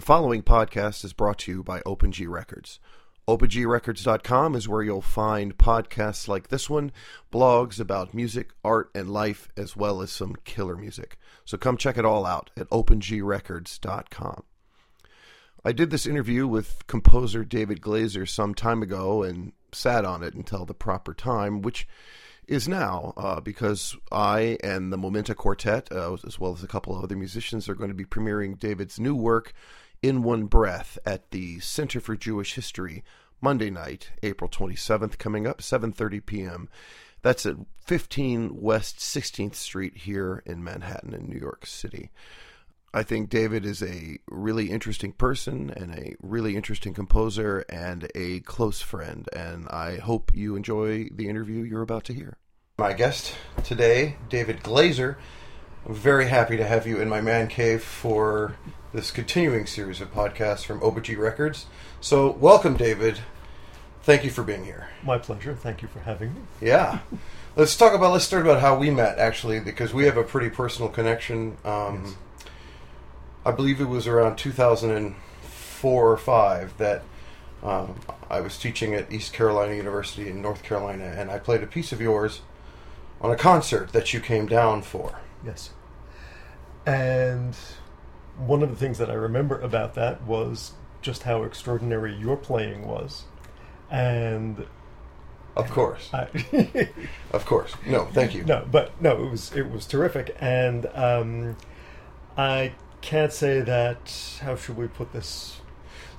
The following podcast is brought to you by OpenG Records. OpenGRecords.com is where you'll find podcasts like this one, blogs about music, art, and life, as well as some killer music. So come check it all out at OpenGRecords.com. I did this interview with composer David Glaser some time ago and sat on it until the proper time, which is now uh, because I and the Momenta Quartet, uh, as well as a couple of other musicians, are going to be premiering David's new work, In One Breath, at the Center for Jewish History Monday night, April 27th, coming up 7:30 p.m. That's at 15 West 16th Street here in Manhattan, in New York City. I think David is a really interesting person and a really interesting composer and a close friend. And I hope you enjoy the interview you're about to hear. My guest today, David Glaser. I'm very happy to have you in my man cave for this continuing series of podcasts from OpenG Records. So, welcome, David. Thank you for being here. My pleasure. Thank you for having me. Yeah. let's talk about, let's start about how we met, actually, because we have a pretty personal connection. Um, yes I believe it was around 2004 or 5 that um, I was teaching at East Carolina University in North Carolina, and I played a piece of yours on a concert that you came down for. Yes. And one of the things that I remember about that was just how extraordinary your playing was. And of course. I, of course. No, thank you. No, but no, it was it was terrific and um, I can't say that. How should we put this?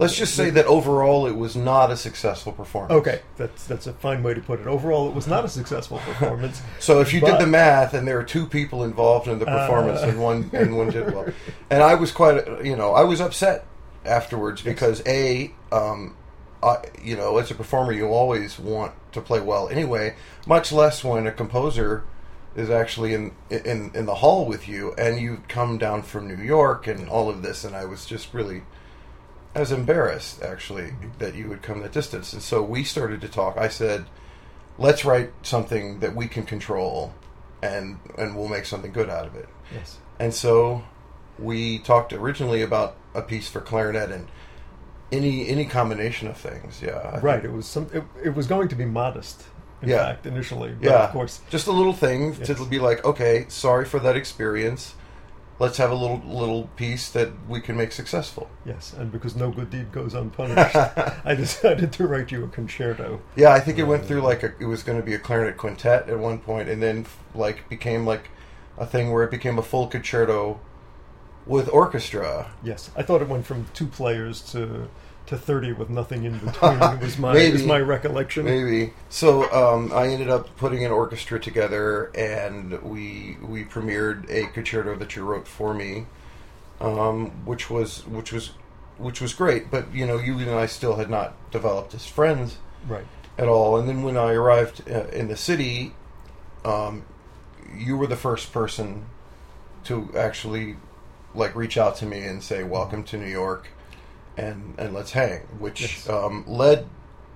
Let's just say that overall it was not a successful performance. Okay, that's that's a fine way to put it. Overall, it was not a successful performance. so if you but, did the math, and there are two people involved in the performance, uh, and one and one did well, and I was quite, you know, I was upset afterwards because a, um, I, you know, as a performer, you always want to play well anyway. Much less when a composer is actually in in in the hall with you, and you come down from New York and all of this, and I was just really. I was embarrassed actually that you would come that distance, and so we started to talk. I said, "Let's write something that we can control, and and we'll make something good out of it." Yes. And so we talked originally about a piece for clarinet and any any combination of things. Yeah. I right. Think. It was some. It, it was going to be modest in yeah. fact, initially. But yeah, of course. Just a little thing yes. to be like, okay, sorry for that experience. Let's have a little little piece that we can make successful. Yes, and because no good deed goes unpunished, I decided to write you a concerto. Yeah, I think it went uh, through like a, it was going to be a clarinet quintet at one point, and then like became like a thing where it became a full concerto with orchestra. Yes, I thought it went from two players to to 30 with nothing in between was my maybe, was my recollection. Maybe. So um, I ended up putting an orchestra together and we we premiered a concerto that you wrote for me um, which was which was which was great but you know you and I still had not developed as friends right. at all. And then when I arrived uh, in the city um, you were the first person to actually like reach out to me and say welcome to New York and and let's hang, which yes. um, led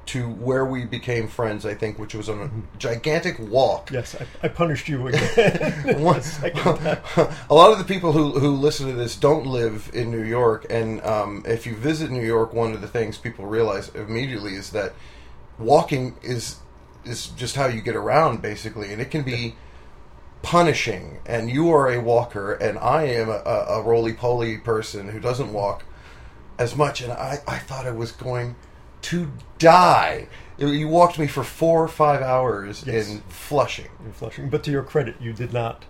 to where we became friends. I think, which was on a mm-hmm. gigantic walk. Yes, I, I punished you again. One, a lot of the people who who listen to this don't live in New York, and um, if you visit New York, one of the things people realize immediately is that walking is is just how you get around, basically, and it can be. Punishing, and you are a walker, and I am a, a roly poly person who doesn't walk as much, and I, I thought I was going to die. You walked me for four or five hours yes. in Flushing. In Flushing, but to your credit, you did not.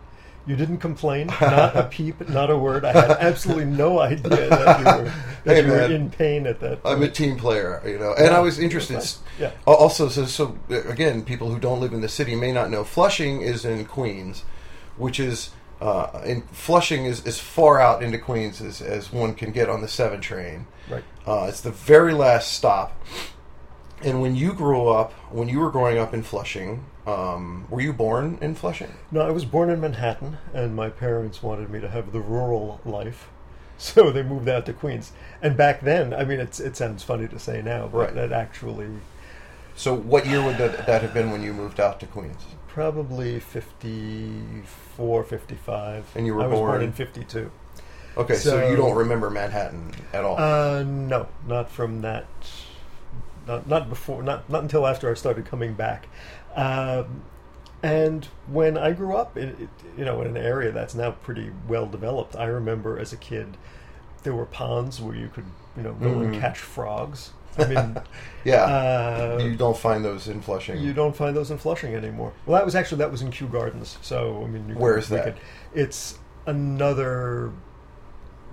You didn't complain, not a peep, not a word. I had absolutely no idea that you were, that hey, you man, were in pain at that. Point. I'm a team player, you know, and yeah, I was interested. Yeah. Also, so, so again, people who don't live in the city may not know. Flushing is in Queens, which is uh, and Flushing is as far out into Queens as, as one can get on the seven train. Right. Uh, it's the very last stop. And when you grew up, when you were growing up in Flushing, um, were you born in Flushing? No, I was born in Manhattan, and my parents wanted me to have the rural life, so they moved out to Queens. And back then, I mean, it's, it sounds funny to say now, but right. that actually. So, what year would that, that have been when you moved out to Queens? Probably 54, 55. And you were I born? was born in 52. Okay, so, you don't remember Manhattan at all. Uh, no, not from that. Not not before. Not not until after I started coming back. Um, and when I grew up, in, it, you know, in an area that's now pretty well developed, I remember as a kid, there were ponds where you could, you know, go and Mhm. catch frogs. I mean, yeah, uh, you don't find those in Flushing. you don't find those in Flushing anymore. Well, that was actually that was in Kew Gardens. So I mean, Where is that? could- it's another,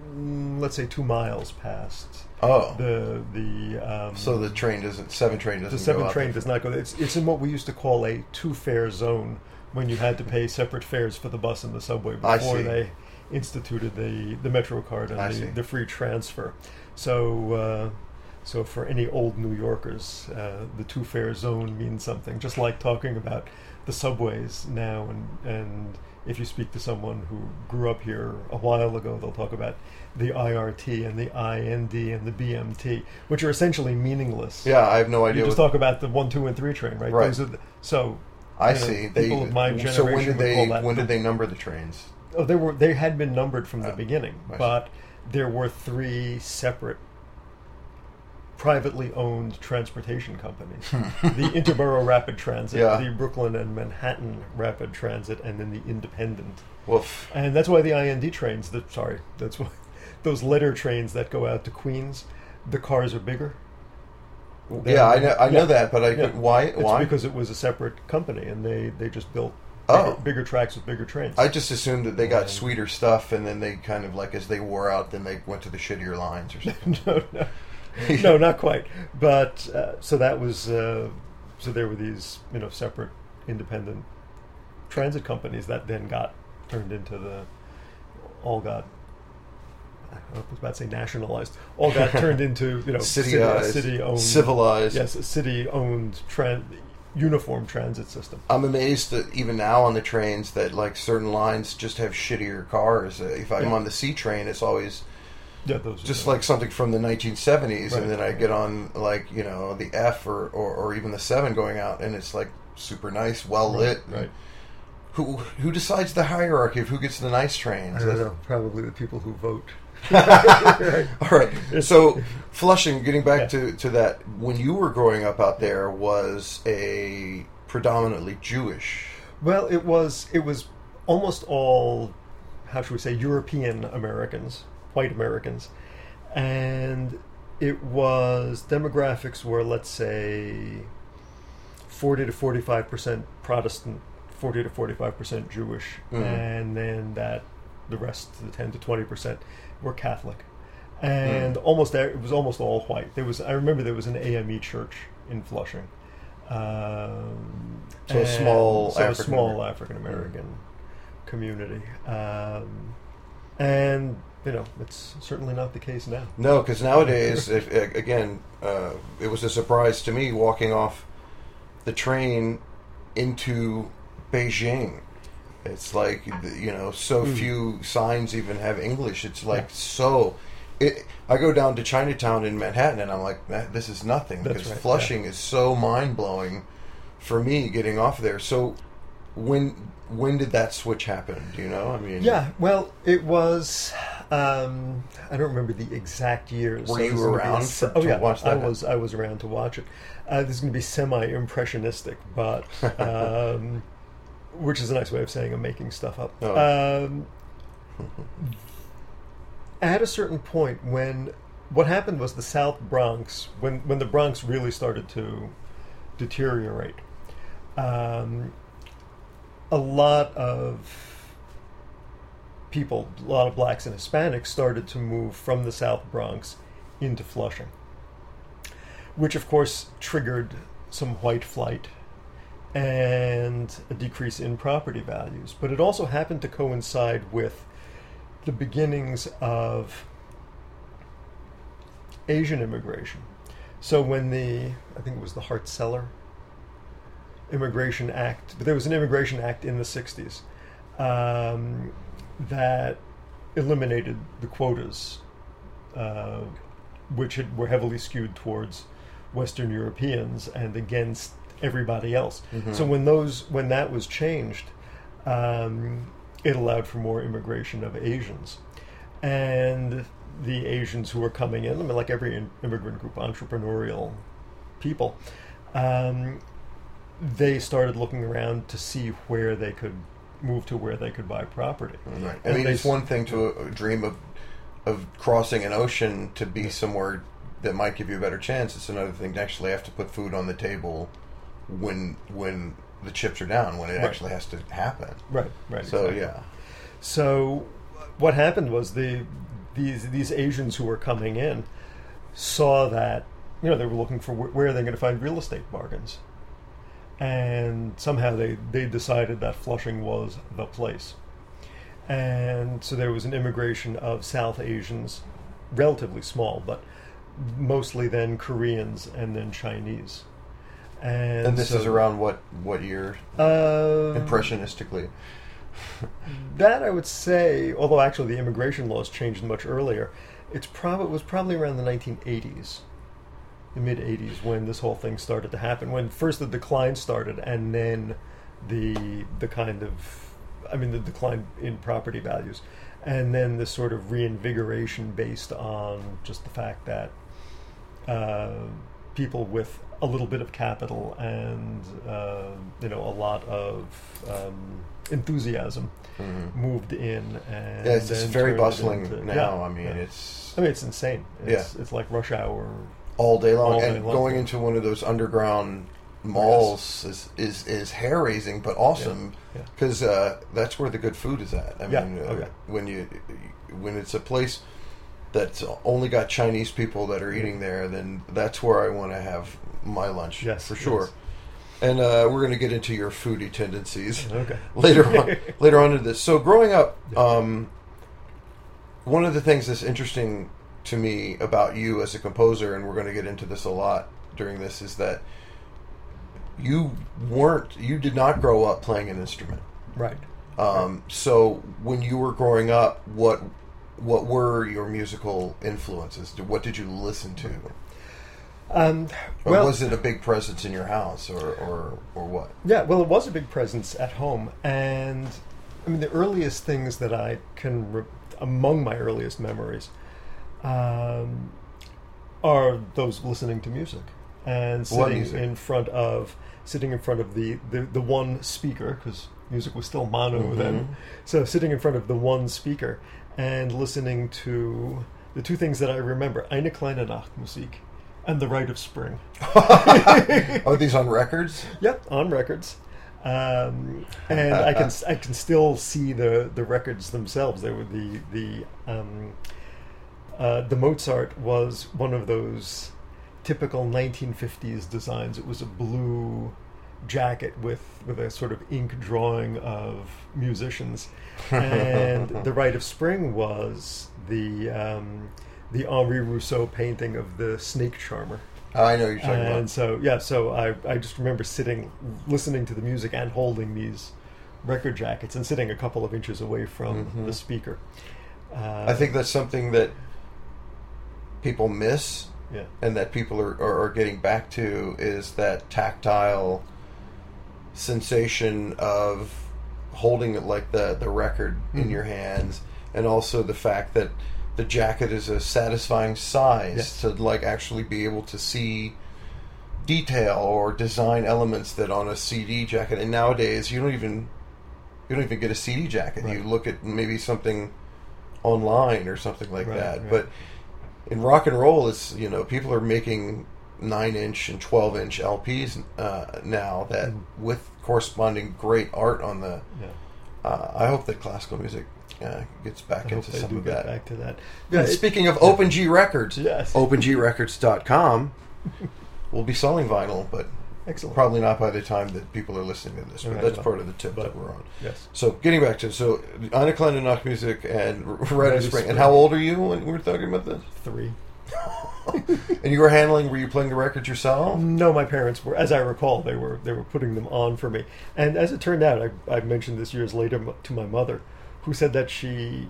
mm, let's say, two miles past oh, the the. Um, so the train doesn't. Seven train doesn't. the seven go train does not go. It's it's in what we used to call a two fare zone when you had to pay separate fares for the bus and the subway before they instituted the the Metro card and the, the free transfer. So. Uh, so for any old New Yorkers, uh, the two fare zone means something. Just like talking about the subways now, and and if you speak to someone who grew up here a while ago, they'll talk about the IRT and the IND and the BMT, which are essentially meaningless. Yeah, I have no idea. You just talk about the one, two, and three train, right? Right. Those are the, so. I you know, see. People They. of my generation so when did they? When did they number the trains? Oh, they were. They had been numbered from the Oh, beginning, but there were three separate, privately owned transportation companies: the Interborough Rapid Transit, Yeah. the Brooklyn and Manhattan Rapid Transit, and then the Independent. Woof. And that's why the IND trains. That sorry, that's why those letter trains that go out to Queens, the cars are bigger. They're- Yeah, I know. I know yeah. that, but I Yeah. why? It's why? because it was a separate company, and they they just built bigger, Oh. bigger tracks with bigger trains. I just assumed that they got sweeter stuff, and then they kind of like as they wore out, then they went to the shittier lines or something. no, no, no, not quite. But uh, so that was uh, so there were these you know separate independent transit companies that then got turned into the all got. I was about to say nationalized. All got turned into you know city owned civilized. Yes, a city owned tran- uniform transit system. I'm amazed that even now on the trains that like certain lines just have shittier cars. Uh, If I'm Yeah. on the C train, it's always Yeah, those just like something from the 1970s, Right. and then I get on like you know the F or, or, or even the seven going out, and it's like super nice, well lit. right. Who who decides the hierarchy of who gets the nice trains? I don't know. Probably the people who vote. All right. So Flushing, getting back Yeah. to, to that, when you were growing up out there, was a predominantly Jewish. Well, it was it was almost all how should we say European Americans, white Americans, and it was demographics were let's say forty to forty five percent Protestant, forty to forty five percent Jewish, Mhm. and then that the rest, the ten to twenty percent, were Catholic, and almost e- it was almost all white. There was I remember there was an AME church in Flushing. Um, So a small so a African small American. African American community, um, and you know it's certainly not the case now. No, because nowadays, if, again, uh, it was a surprise to me walking off the train into Beijing. It's like you know, so Mm. few signs even have English. It's like Yeah. so. It, I go down to Chinatown in Manhattan, and I'm like, this is nothing because right, Flushing is so mind blowing for me getting off there. So, when when did that switch happen? Do you know? I mean, Yeah, well, it was. Um, I don't remember the exact years. Were so you this is gonna be a around for- oh to yeah, watch I was. I was around to watch it. Uh, this is going to be semi-impressionistic, but um, which is a nice way of saying I'm making stuff up. Oh. Um, at a certain point, when what happened was the South Bronx, when when the Bronx really started to deteriorate, um, a lot of people, a lot of blacks and Hispanics, started to move from the South Bronx into Flushing, which of course triggered some white flight and a decrease in property values. But it also happened to coincide with the beginnings of Asian immigration. So when the, I think it was the Hart Celler Immigration Act, but there was an Immigration Act in the 60s um, that eliminated the quotas, uh, which had, were heavily skewed towards Western Europeans and against everybody else. Mhm. So when those when that was changed, um, it allowed for more immigration of Asians, and the Asians who were coming in. I mean, like every in- immigrant group, entrepreneurial people. Um, they started looking around to see where they could move to where they could buy property. Right. I And mean, it's one thing to uh, dream of of crossing an ocean to be somewhere that might give you a better chance. It's another thing to actually have to put food on the table when when the chips are down, when it Right. actually has to happen. Right, right. So exactly. yeah, So what happened was the these these Asians who were coming in saw that you know they were looking for wh- where are they going to find real estate bargains, and somehow they they decided that Flushing was the place, and so there was an immigration of South Asians, relatively small, but mostly then Koreans and then Chinese. And, and this so, is around what what year uh, impressionistically? That I would say, although actually the immigration laws changed much earlier, it's probably it was probably around the 1980s, the mid 80s, when this whole thing started to happen. When first the decline started, and then the the kind of, I mean, the decline in property values, and then the sort of reinvigoration based on just the fact that uh, people with a little bit of capital and uh, you know a lot of um, enthusiasm Mhm. moved in and Yeah, it's, very it bustling into- now. yeah, I mean, yeah. it's I mean it's insane. It's, it's like rush hour. All day long, All day and long. going into one of those underground malls is is, is hair raising, but awesome Yeah. because uh, that's where the good food is at. I Yeah, mean, uh, okay. when you when it's a place that's only got Chinese people that are eating there, then that's where I want to have my lunch. Yes, for sure. yes. And uh, we're going to get into your foodie tendencies Okay. later on. later on in this. So growing up, um, one of the things that's interesting to me about you as a composer, and we're going to get into this a lot during this, is that you weren't, you did not grow up playing an instrument. Right. Um, so when you were growing up, what what were your musical influences? What did you listen to? Um, Or was it a big presence in your house, or or, or what? Yeah, well, it was a big presence at home, and I mean, the earliest things that I can, re- among my earliest memories, um, are those listening to music and sitting music? in front of sitting in front of the the, the one speaker because music was still mono Mhm. then, so sitting in front of the one speaker and listening to the two things that I remember: Eine kleine Nachtmusik and The Rite of Spring. Are these on records? Yep, on records. Um, and I can I can still see the, the records themselves. They were the the um, uh, the Mozart was one of those typical 1950s designs. It was a blue jacket with with a sort of ink drawing of musicians, and the Rite of Spring was the um, the Henri Rousseau painting of the snake charmer. I know you're talking And about. And so, yeah, so I, I just remember sitting, listening to the music and holding these record jackets and sitting a couple of inches away from Mhm. the speaker. Uh, I think that's something that people miss yeah, and that people are, are, are getting back to is that tactile sensation of holding it like the, the record in Mhm. your hands and also the fact that the jacket is a satisfying size Yes. to like actually be able to see detail or design elements that on a CD jacket and nowadays you don't even you don't even get a CD jacket you look at maybe something online or something like Right, that right. but in rock and roll it's you know people are making 9 inch and 12 inch LPs uh, now that Mhm. with corresponding great art on the yeah. uh, I hope that classical music uh, gets back I into some of get that back to that. yeah, Yeah, it- speaking of Open G Records, Yes. OpenGRecords.com will be selling vinyl, but excellent. probably not by the time that people are listening to this. But Right, that's well, part of the tip that we're on. Yes, So getting back to so Eine kleine Nachtmusik and Rite of Spring. And how old are you when we were talking about this? three. and you were handling? Were you playing the records yourself? No, my parents were, as I recall, they were they were putting them on for me. And as it turned out, I, I mentioned this years later to my mother, who said that she,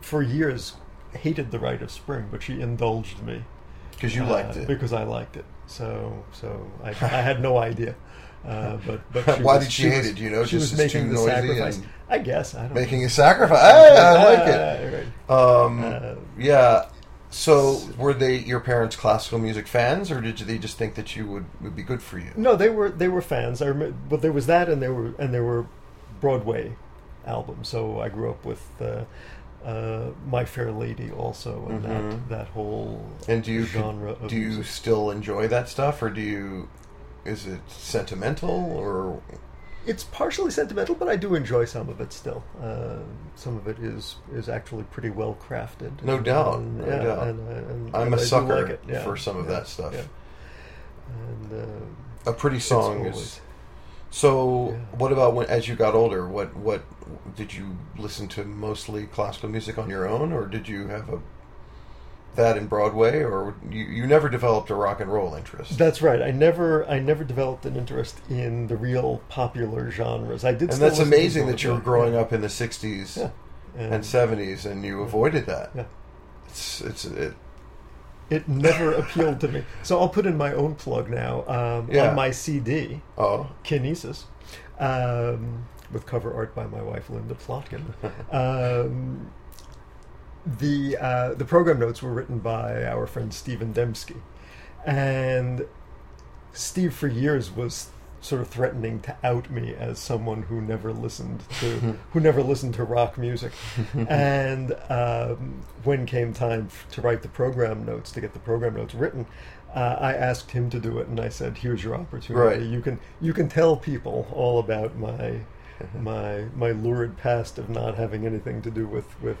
for years, hated the Rite of Spring, but she indulged me Because you uh, liked it. because I liked it. So so I, I had no idea Uh, but but Why was- did she hate was- it? Do you know, she just was making the sacrifice. I guess I don't Making a sacrifice. Hey, I like it. it. Um, Uh, yeah. So, were they your parents classical music fans, or did they just think that you would would be good for you? No, they were they were fans. I remember, but there was that, and there were and there were Broadway albums. So I grew up with uh, uh, My Fair Lady also, and Mhm. that that whole And do you genre of do you music. still enjoy that stuff, or do you? Is it sentimental, or It's partially sentimental, but I do enjoy some of it still. Uh, some of it is is actually pretty well crafted. No doubt, And, no yeah, doubt. And, uh, and, I'm and a I do sucker like. Yeah, for some of yeah, that stuff. And uh, a pretty song is? So, Yeah. what about when as you got older? What what did you listen to mostly classical music on your own, or did you have a that in Broadway, or you you never developed a rock and roll interest? That's right. I never, I never developed an interest in the real popular genres. I did, and that's amazing that you were growing yeah. up in the '60s Yeah. and '70s, and you avoided that. Yeah. It's it's it, It never appealed to me. So I'll put in my own plug now. Um, Yeah. On my CD, oh Kinesis, um, with cover art by my wife Linda Plotkin. Um, the uh, the program notes were written by our friend Stephen Dembski, and Steve for years was sort of threatening to out me as someone who never listened to who never listened to rock music. and um, when came time f- to write the program notes to get the program notes written. Uh, I asked him to do it, and I said, "Here's your opportunity. Right. You can you can tell people all about my my my lurid past of not having anything to do with with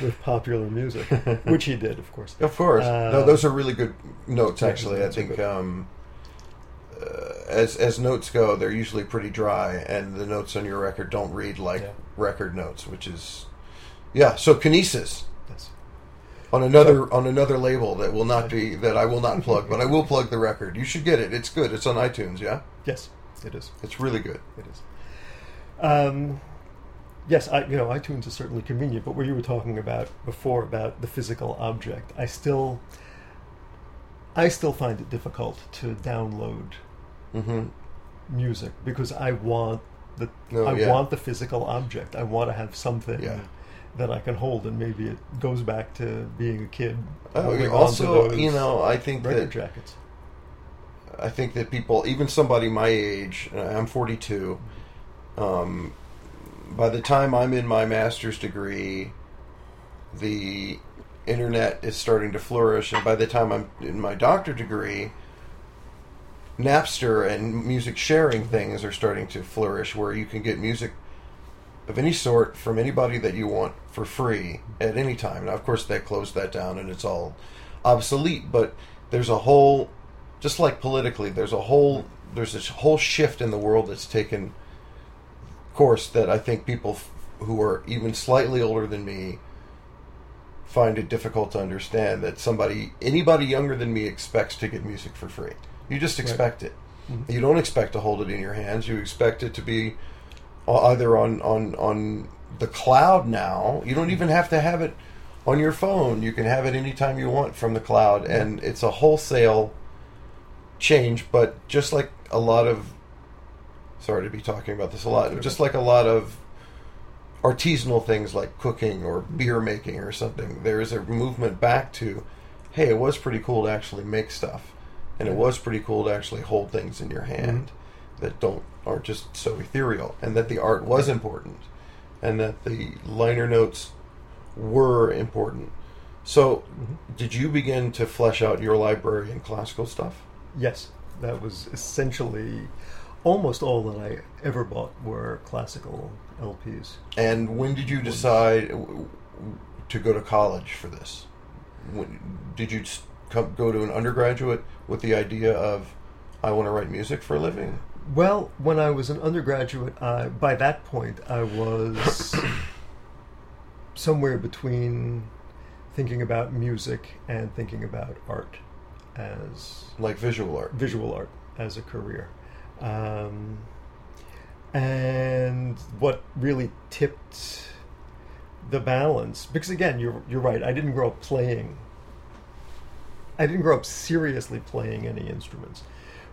with popular music, which he did, of course. Of course. Uh, no, those are really good notes. Actually, I think um, as as notes go, they're usually pretty dry, and the notes on your record don't read like Yeah. record notes, which is yeah. So Kinesis Yes. on another on another label that will not be that I will not plug, but I will plug the record. You should get it. It's good. It's on iTunes. Yeah, Yes, it is. it's really good. It is. Um, yes, I, you know, iTunes is certainly convenient, but what you were talking about before about the physical object, I still, I still find it difficult to download hmm music because I want the, No, I yeah. want the physical object. I want to have something. Yeah. That I can hold, and maybe it goes back to being a kid. Oh, you also, you know, I think that jackets. I think that people, even somebody my age, uh, I'm 42. Um, by the time I'm in my master's degree, the internet is starting to flourish, and by the time I'm in my doctorate degree, Napster and music sharing things are starting to flourish, where you can get music of any sort from anybody that you want for free at any time. Now, of course, they closed that down and it's all obsolete, but there's a whole, just like politically, there's a whole, there's this whole shift in the world that's taken course that I think people f- who are even slightly older than me find it difficult to understand that somebody, anybody younger than me, expects to get music for free. You just expect it. Mhm. You don't expect to hold it in your hands. You expect it to be uh, either on on on the cloud now. You don't even have to have it on your phone. You can have it anytime you want from the cloud, and it's a wholesale change. But just like a lot of, sorry to be talking about this a lot, just like a lot of artisanal things like cooking or beer making or something, there is a movement back to, hey, it was pretty cool to actually make stuff, and it was pretty cool to actually hold things in your hand mm-hmm. that don't aren't just so ethereal, and that the art was important, and that the liner notes were important. So, mm-hmm. did you begin to flesh out your library in classical stuff? Yes, that was essentially almost all that I ever bought were classical LPs. And when did you decide to go to college for this? When, did you come, go to an undergraduate with the idea of, I want to write music for a living? Well, when I was an undergraduate, uh, by that point, I was somewhere between thinking about music and thinking about art as Like visual art? visual art as a career. Um, and what really tipped the balance, because again, you're, you're right, I didn't grow up playing, I didn't grow up seriously playing any instruments.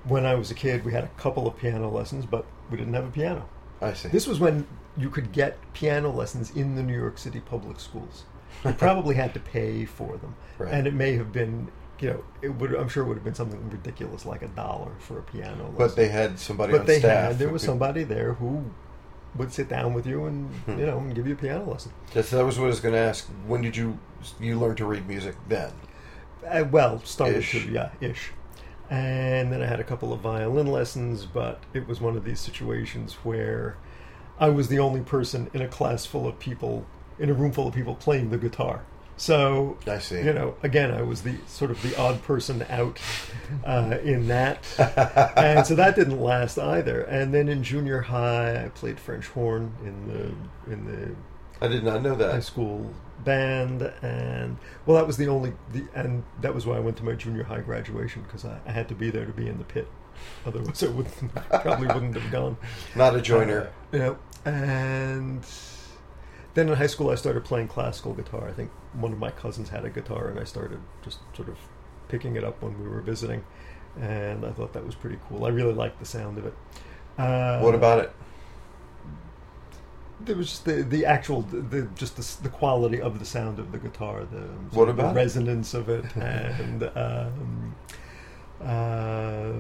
when I was a kid, we had a couple of piano lessons, but we didn't have a piano. I see. This was when you could get piano lessons in the New York City public schools. You probably had to pay for them, Right. and it may have been, you know, it would. I'm sure it would have been something ridiculous like a dollar for a piano lesson. but they had somebody but on they staff. had there was could- somebody there who would sit down with you and Hmm. you know and give you a piano lesson. That's, that was what I was going to ask. When did you you learn to read music? Then. Uh, well, started Ish. to yeah, ish. And then I had a couple of violin lessons, but it was one of these situations where I was the only person in a class full of people, in a room full of people playing the guitar. So, I see. you know, again, I was the sort of the odd person out uh, in that. and so that didn't last either. And then in junior high, I played French horn in the in the I did not know that high school band and well that was the only the and that was why i went to my junior high graduation because I, I had to be there to be in the pit. Otherwise i wouldn't probably wouldn't have gone. Not a joiner. uh, you know and then in high school i started playing classical guitar. I think one of my cousins had a guitar and i started just sort of picking it up when we were visiting and i thought that was pretty cool. I really liked the sound of it. Uh, what about it? There was just the the actual the, the just the, the quality of the sound of the guitar the What of the resonance of it and um, uh,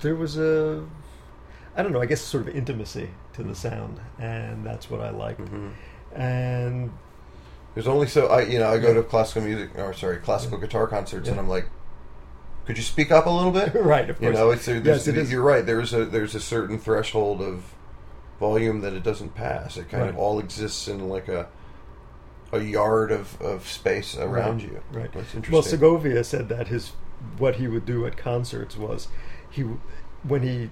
there was a I don't know I guess sort of intimacy to the sound and that's what I liked hmm and There's only so I you know I go to classical music or sorry classical guitar concerts and I'm like, could you speak up a little bit? right of You course. know, it's a, Yes, there's, it is. you're right. There's a there's a certain threshold of volume that it doesn't pass. It kind of all exists in like a a yard of, of space around Right, you. right. That's interesting. Well. Segovia said that his what he would do at concerts was he when he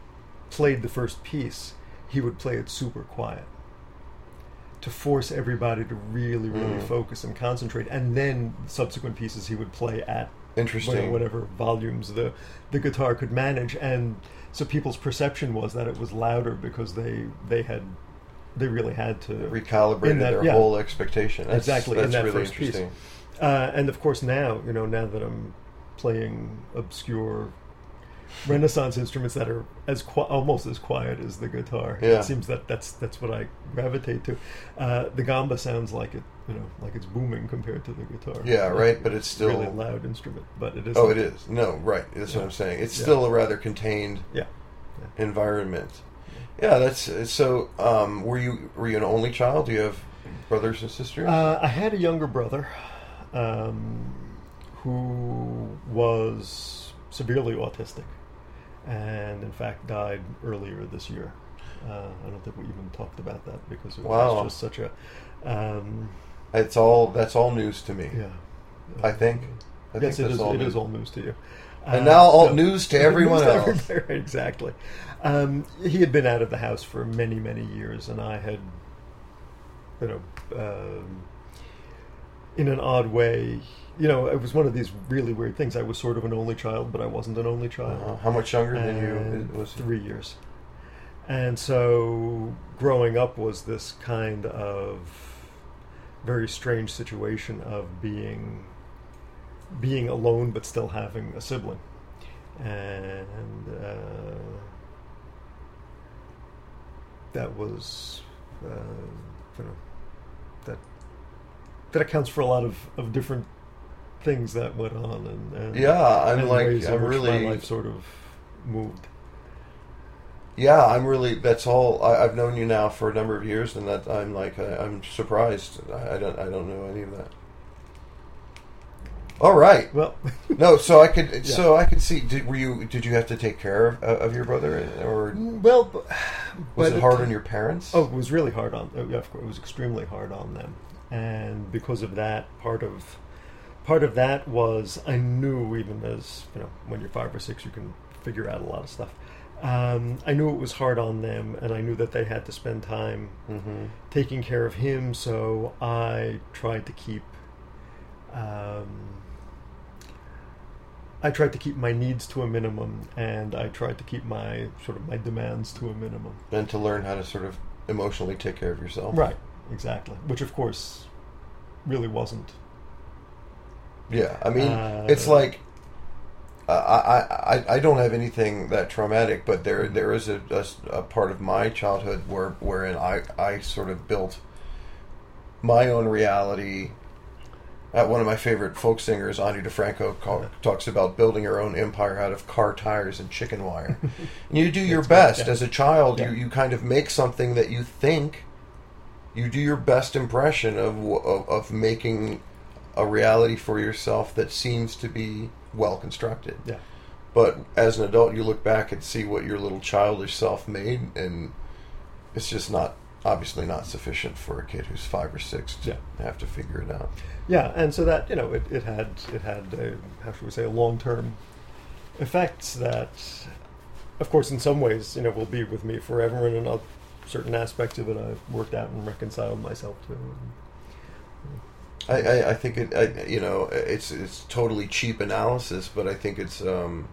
played the first piece, he would play it super quiet to force everybody to really, really Mm. focus and concentrate, and then subsequent pieces he would play at Interesting. you whatever volumes the the guitar could manage, and so people's perception was that it was louder because they they had they really had to recalibrate their yeah. whole expectation. That's, Exactly, in That's that really first piece. interesting. Uh, and of course now, you know, now that I'm playing obscure Renaissance instruments that are as qui- almost as quiet as the guitar, Yeah. it seems that that's that's what I gravitate to. Uh, the gamba sounds like it, you know, like it's booming compared to the guitar. Yeah, Like, right, but it's still- really loud instrument, but it is. Oh, it is. No, right. That's what I'm saying. It's Yeah. still a rather contained Yeah. environment. Yeah, that's so. Um, were you were you an only child? Do you have brothers and sisters? Uh, I had a younger brother um, who was severely autistic and, in fact, died earlier this year. Uh, I don't think we even talked about that because it Wow. was just such a. Um, it's all that's all news to me. yeah. I think. I yes, think it that's all It news. all news to you. And Uh, now all no. news to everyone News to else. everybody, exactly. Um, he had been out of the house for many, many years, and I had, you know, um, in an odd way, you know, it was one of these really weird things. I was sort of an only child, but I wasn't an only child. Uh, how much younger than you it was? three years. And so growing up was this kind of very strange situation of being being alone but still having a sibling. And uh, that was uh, you know that that accounts for a lot of, of different things that went on and, and Yeah, I'm and like I'm really my life sort of moved. Yeah, I'm really. That's all. I, I've known you now for a number of years, and that I'm like I, I'm surprised. I, I don't. I don't know any of that. All right. Well, No, so I could. Yeah. So I could see. Did were you? Did you have to take care of, uh, of your brother, or well, b- was it hard on your parents? Oh, it was really hard on. oh, Yeah, of course, it was extremely hard on them, and because of that, part of part of that was I knew even as you know when you're five or six, you can figure out a lot of stuff. Um, I knew it was hard on them, and I knew that they had to spend time hmm taking care of him. So I tried to keep. Um, I tried to keep my needs to a minimum, and I tried to keep my sort of my demands to a minimum. And to learn how to sort of emotionally take care of yourself. Right, exactly. Which, of course, really wasn't. Yeah. I mean, Uh, it's like I, I I don't have anything that traumatic, but there there is a, a, a part of my childhood where wherein I I sort of built my own reality. Uh, one of my favorite folk singers, Ani DiFranco, call, talks about building your own empire out of car tires and chicken wire. and you do your best right, yeah. as a child. Yeah. You you kind of make something that you think. You do your best impression of of, of making a reality for yourself that seems to be well constructed. Yeah. But as an adult, you look back and see what your little childish self made, and it's just not obviously not sufficient for a kid who's five or six to Yeah. have to figure it out. Yeah, and so that you know, it, it had it had a, how should we say long term effects that, of course, in some ways, you know, will be with me forever, and in other certain aspects of it, I've worked out and reconciled myself to. I, I, I think it, I, you know, it's it's totally cheap analysis, but I think it's um,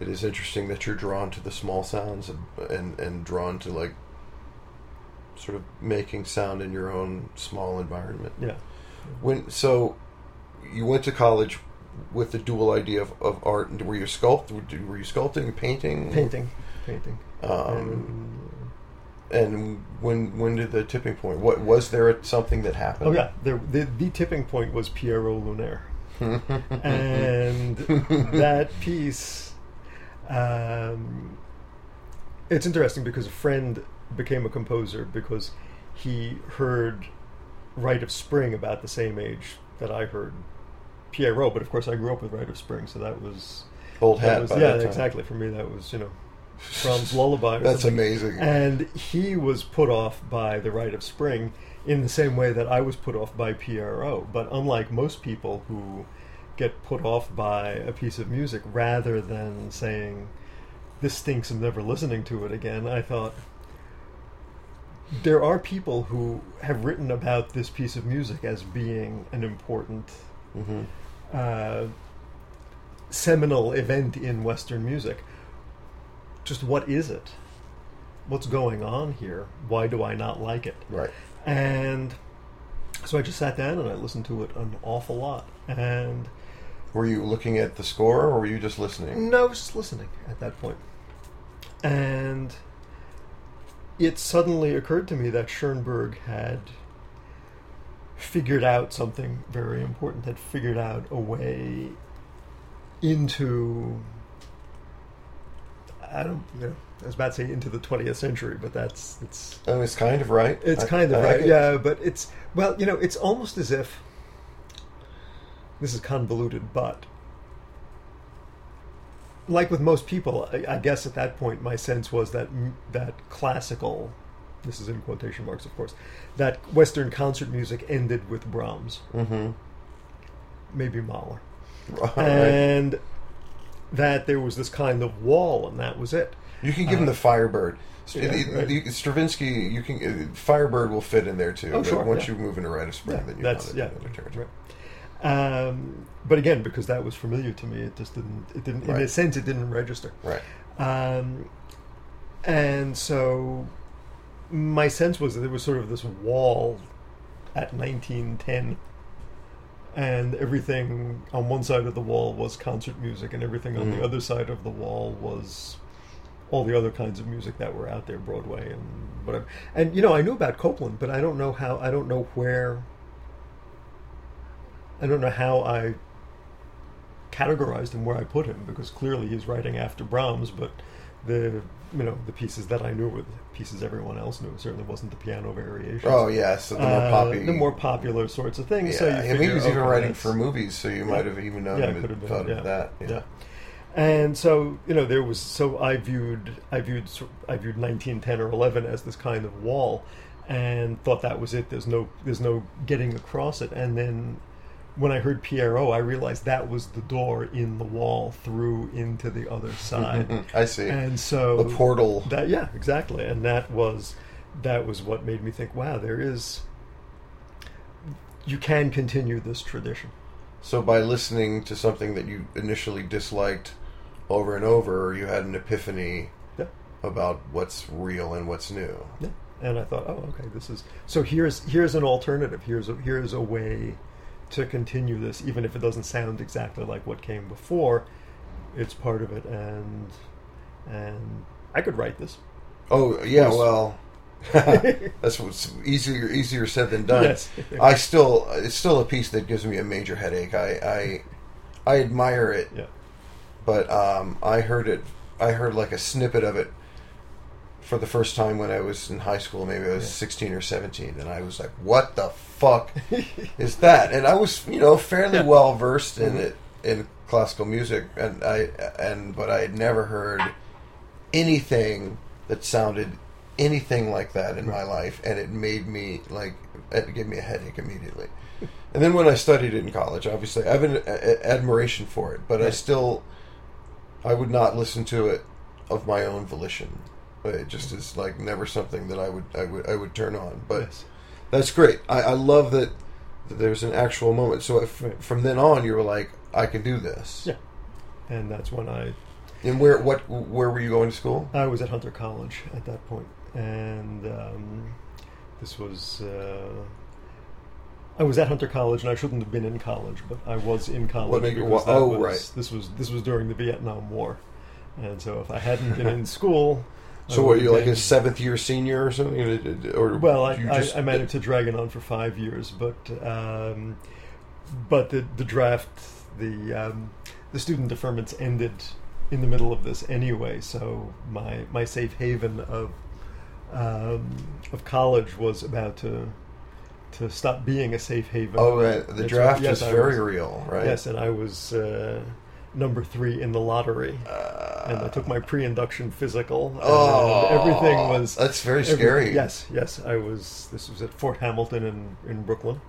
it is interesting that you're drawn to the small sounds and and, and drawn to like sort of making sound in your own small environment. Yeah, When so, you went to college with the dual idea of, of art. and Were you sculpt? Were you sculpting, painting, painting, painting. Um, and when when did the tipping point? What was there something that happened? Oh yeah, there, the the tipping point was Pierrot Lunaire, and that piece. Um, it's interesting because a friend became a composer because he heard Rite of Spring about the same age that I heard Pierrot, but of course I grew up with Rite of Spring, so that was Old hat. was- yeah, exactly. For me, that was you know Brahms' Lullaby. That's something. amazing. And he was put off by the Rite of Spring in the same way that I was put off by Pierrot. But unlike most people who get put off by a piece of music, rather than saying, this stinks, I'm never listening to it again, I thought, there are people who have written about this piece of music as being an important hmm uh, seminal event in Western music. Just what is it? What's going on here? Why do I not like it? Right. And so I just sat down and I listened to it an awful lot. And Were you looking at the score, or were you just listening? no, I was just listening at that point. And it suddenly occurred to me that Schoenberg had figured out something very important, had figured out a way into I don't you know, I was about to say into the twentieth century, but that's it's Oh, it's kind of right. it's I- kind of I right, get- yeah. But it's well, you know, it's almost as if this is convoluted, but like with most people, I, I guess at that point, my sense was that that classical, this is in quotation marks, of course, that Western concert music ended with Brahms, Mhm. maybe Mahler, Right. and that there was this kind of wall, and that was it. You can give him the Firebird. St- yeah, the- right. the- Stravinsky, you can uh, Firebird will fit in there too. Oh, sure, once yeah. you move into Rite of Spring, Yeah, then you that's yeah, it right. Um, but again, because that was familiar to me, it just didn't. It didn't. In a sense, it didn't register. Right. Um, and so my sense was that there was sort of this wall at 1910, and everything on one side of the wall was concert music, and everything on Mhm. the other side of the wall was all the other kinds of music that were out there, Broadway and whatever. And you know, I knew about Copland, but I don't know how. I don't know where. I don't know how I categorized him where I put him because clearly he's writing after Brahms, but the you know the pieces that I knew were the pieces everyone else knew. It certainly wasn't the piano variations. Oh yes, the more Uh, poppy, the more popular sorts of things. Yeah, so you and he figure, was even okay, writing for movies, so you Yeah. might have even known Yeah, him been, thought yeah. of that. yeah. And so you know there was so I viewed I viewed I viewed 1910 or 11 as this kind of wall, and thought that was it. There's no there's no getting across it. And then when I heard Pierrot, I realized that was the door in the wall through into the other side. I see. and so the portal. that yeah, exactly. And that was that was what made me think, wow, there is you can continue this tradition. So by listening to something that you initially disliked over and over, you had an epiphany Yeah. about what's real and what's new. Yeah. And I thought, oh, okay, this is so. Here's here's an alternative. Here's a, here's a way to continue this, even if it doesn't sound exactly like what came before. it's part of it, and and I could write this. Oh yeah, well, that's what's easier easier said than done. Yes. I still it's still a piece that gives me a major headache. I I, I admire it, Yeah. but um, I heard it. I heard like a snippet of it for the first time when I was in high school. Maybe I was Yeah. sixteen or seventeen, and I was like, "What the fuck is that?" And I was, you know, fairly Yeah. well versed in Mhm. it in classical music, and I and but I had never heard anything that sounded anything like that in my life, and it made me like it gave me a headache immediately. And then when I studied it in college, obviously I have an a- a- admiration for it, but I still I would not listen to it of my own volition. It just is like never something that I would I would I would turn on. But yes. that's great. I, I love that, that there's an actual moment. So if, Right. from then on, you were like, I can do this. Yeah. And that's when I And where what where were you going to school? I was at Hunter College at that point. and um, this was. Uh, I was at Hunter College, and I shouldn't have been in college, but I was in college What made you- because oh, was, right. This was this was during the Vietnam War, and so if I hadn't been in school, So were you like a seventh year senior or something? Or Well, I, you I, just- I managed to drag it on for five years, but um, but the the draft, the um, the student deferments ended in the middle of this anyway. So my my safe haven of um, of college was about to to stop being a safe haven. Oh, right. the That's draft right. Yes, is I very was- real, right? Yes, and I was uh, number three in the lottery. Uh, and I took my pre-induction physical. and Oh, everything was that's very scary. Yes, yes. I was. This was at Fort Hamilton in in Brooklyn,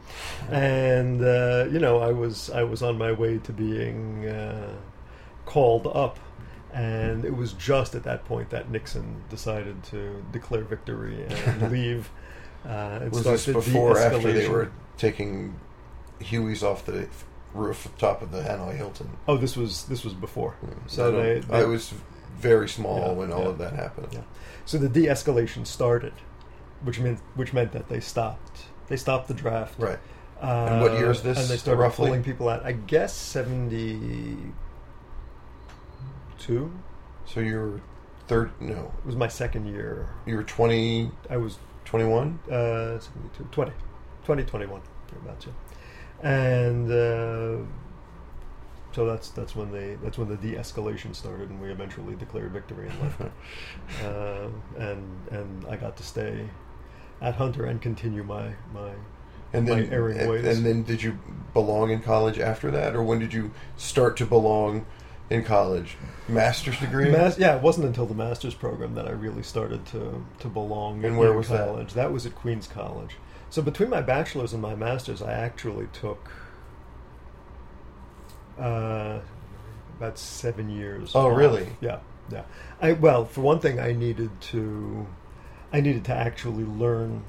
and uh, you know, I was I was on my way to being uh, called up, and it was just at that point that Nixon decided to declare victory and leave. Uh, and Was this before or after they were taking Hueys off the roof top of the Hanoi Hilton? Oh, this was this was before. I, So they, they I was very small Yeah, when all yeah. of that happened. Yeah. So the de-escalation started, which meant which meant that they stopped. They stopped the draft. Right. Uh, And what year is this, And they started roughly? pulling people out. I guess seventy-two. So you were third. No, It was my second year. you were 20, I was 21? uh, 72, 20, 20, 21, thereabouts, yeah. And uh, so that's that's when they that's when the de-escalation started, and we eventually declared victory and left. uh, and and I got to stay at Hunter and continue my my And my then, and, ways. and then, did you belong in college after that, or when did you start to belong in college? Master's degree. Mas- yeah, it wasn't until the master's program that I really started to to belong. And where in was that? college. that? was at Queens College. So between my bachelor's and my master's, I actually took uh, about seven years. Oh, off. really? Yeah, yeah. I well, for one thing, I needed to, I needed to actually learn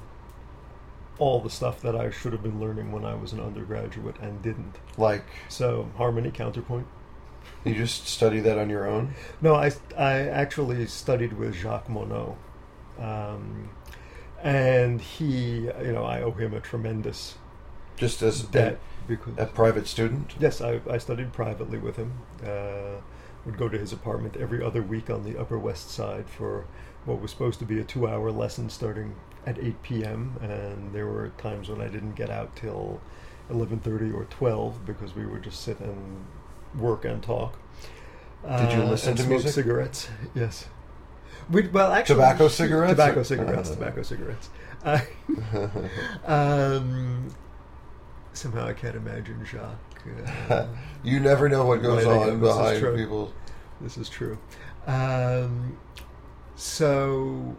all the stuff that I should have been learning when I was an undergraduate and didn't. like So harmony, counterpoint. you just study that on your own. No, I, I actually studied with Jacques Monod. Um, and he, you know, I owe him a tremendous Just as debt because a, a private student. yes, I, I studied privately with him. Uh, would go to his apartment every other week on the Upper West Side for what was supposed to be a two-hour lesson starting at 8 p.m. And there were times when I didn't get out till 11:30 or 12 because we would just sit and work and talk. Did you Uh, listen and to smoke music? Cigarettes, yes. We well actually Tobacco cigarettes? Tobacco cigarettes. Uh. tobacco cigarettes. Uh, um, somehow I can't imagine Jacques. Uh, you never know what goes on this behind people. this is true. Um, so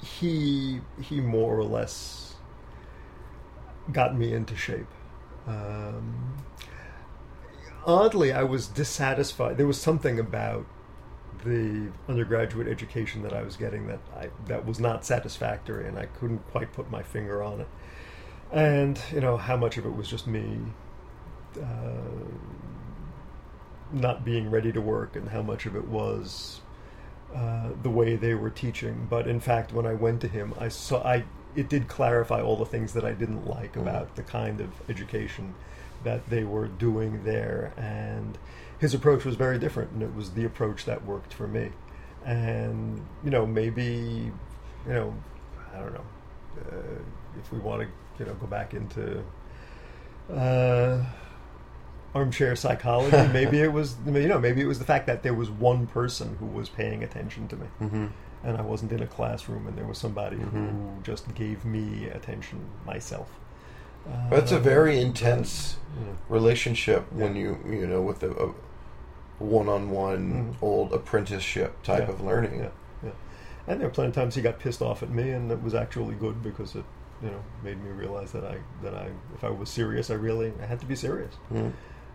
he he more or less got me into shape. Um, oddly, I was dissatisfied. There was something about the undergraduate education that I was getting that I that was not satisfactory, and I couldn't quite put my finger on it. And you know how much of it was just me uh, not being ready to work, and how much of it was uh, the way they were teaching. But in fact, when I went to him, I saw I it did clarify all the things that I didn't like Mhm. about the kind of education that they were doing there, and his approach was very different, and it was the approach that worked for me. And you know, maybe you know, I don't know uh, if we want to you know go back into uh, armchair psychology. maybe it was you know maybe it was the fact that there was one person who was paying attention to me, Mm-hmm. and I wasn't in a classroom, and there was somebody Mhm. who just gave me attention myself. Uh, That's a very intense relationship Yeah. when you you know with a one-on-one Mhm. old apprenticeship type Yeah. of learning. Yeah, yeah. And there were plenty of times he got pissed off at me, and it was actually good because it, you know, made me realize that I that I if I was serious, I really I had to be serious. Mhm.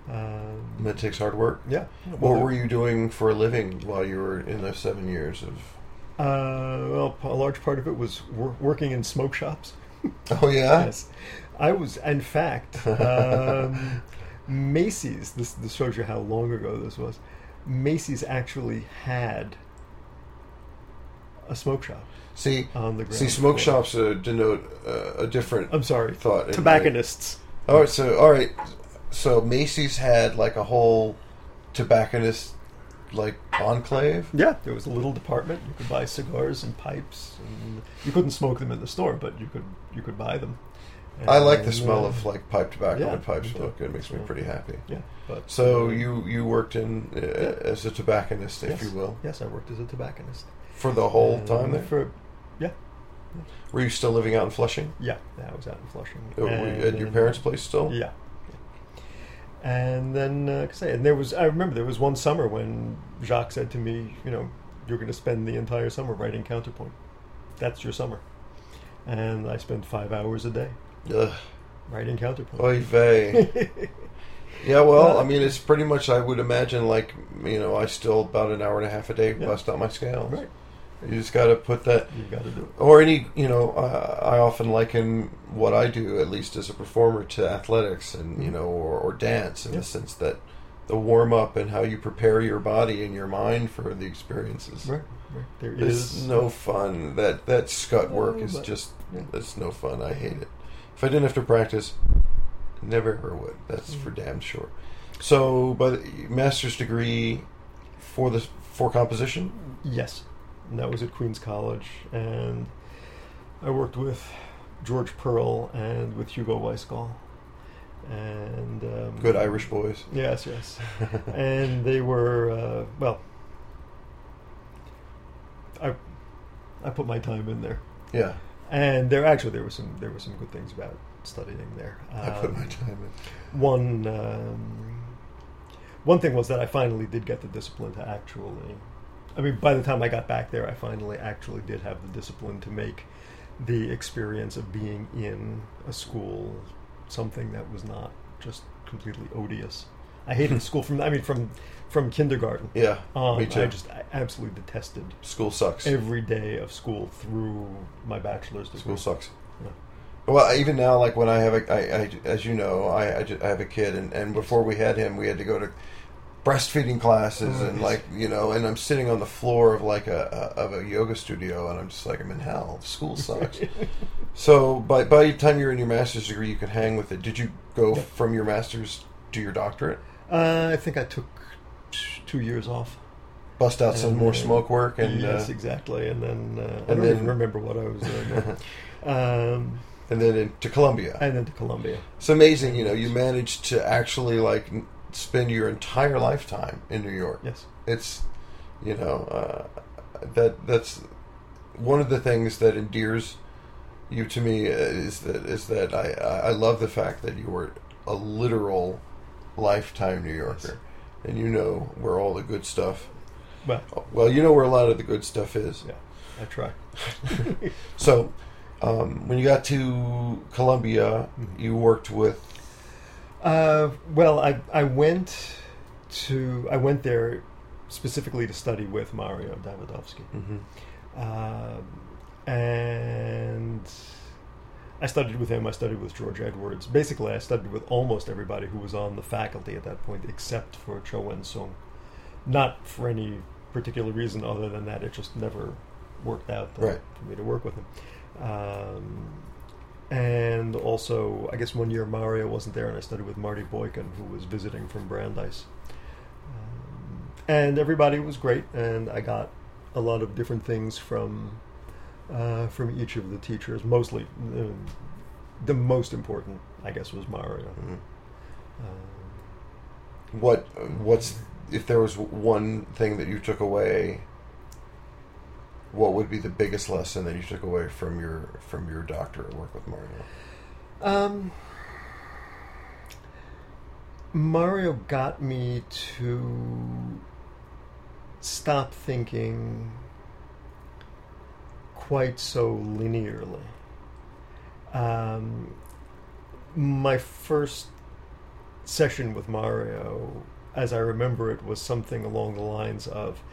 Um, That takes hard work. yeah. What were you doing for a living while you were in those seven years of? Uh, well, a large part of it was wor- working in smoke shops. Oh yeah. Yes, I was. In fact, um, Macy's. This this shows you how long ago this was. Macy's actually had a smoke shop See, on the ground. see, smoke floor. shops uh, denote uh, a different I'm sorry, thought. tobacconists. All right, so all right, so Macy's had like a whole tobacconist like enclave. Yeah, there was a little department. You could buy cigars and pipes, and you couldn't smoke them in the store, but you could you could buy them. I like the smell of like pipe tobacco yeah, and pipe too. smoke. It makes me pretty happy. Yeah, but So uh, you you worked in uh, Yeah. as a tobacconist, if yes, you will, Yes, I worked as a tobacconist for the whole And time there. For yeah, Were you still living out in Flushing? yeah, yeah, I was out in Flushing. Uh, were you And at your parents' place still? Yeah. And then, uh, say, and there was I remember there was one summer when Jacques said to me, you know, you're going to spend the entire summer writing counterpoint. That's your summer. And I spent five hours a day Ugh. writing counterpoint. Oy vey. Yeah, well, I mean, it's pretty much. I would imagine, like you know, I still about an hour and a half a day Yeah. bust out my scales. right. You just got to put that, You've got to do it. or any, you know, uh, I often liken what I do, at least as a performer, to athletics and you know, or, or dance, in Yeah. the sense that the warm up and how you prepare your body and your mind for the experiences. Right. right. There It's is no fun. That that scut work is but- just yeah. it's no fun. I hate it. If I didn't have to practice, never ever would. That's Mm. for damn sure. So, but master's degree for the for composition. Yes, and that was at Queens College, and I worked with George Perle and with Hugo Weisgall, and um, Good Irish boys. Yes, yes, and they were uh, well. I I put my time in there, Yeah, and there actually there were some there were some good things about studying there. I put my Um, time in. one um, one thing was that I finally did get the discipline to actually. I mean, by the time I got back there, I finally actually did have the discipline to make the experience of being in a school something that was not just completely odious. I hated school from I mean from from kindergarten Yeah, me um, too. I just I absolutely detested School sucks. every day of school through my bachelor's degree. School sucks. Yeah. Well, even now, like when I have a, I, I as you know, I, I, ju- I have a kid, and, and before we had him, we had to go to breastfeeding classes, Oh, and like you know, and I'm sitting on the floor of like a, a of a yoga studio, and I'm just like I'm in hell. School sucks. so by by the time you're in your master's degree, you can hang with it. Did you go Yeah. from your master's to your doctorate? Uh, I think I took two years off. Bust out some more uh, smoke work, and yes, uh, exactly. And then uh, I and don't then- even remember what I was doing. um, and then into Columbia. and then to Columbia. It's amazing, you know, you managed to actually like spend your entire lifetime in New York. Yes. It's, you know, uh, that that's one of the things that endears you to me is that is that I I love the fact that you were a literal lifetime New Yorker, and you know where all the good stuff. Well, Well, you know where a lot of the good stuff is. yeah, I try. So, um, when you got to Columbia, Mhm. you worked with Uh, well, I I went to I went there specifically to study with Mario Davidovsky, mhm. um, and I studied with him. I studied with George Edwards. Basically, I studied with almost everybody who was on the faculty at that point, except for Chou Wen-chung. Not for any particular reason other than that it just never worked out to- Right. for me to work with him. Um, and also, I guess one year Mario wasn't there, and I studied with Marty Boykan, who was visiting from Brandeis. and everybody was great, and I got a lot of different things from uh, from each of the teachers. Mostly, uh, the most important, I guess, was Mario. Mhm. Um, What what's if there was one thing that you took away? What would be the biggest lesson that you took away from your from your doctorate work with Mario? Um, Mario got me to stop thinking quite so linearly. Um, my first session with Mario, as I remember it, was something along the lines of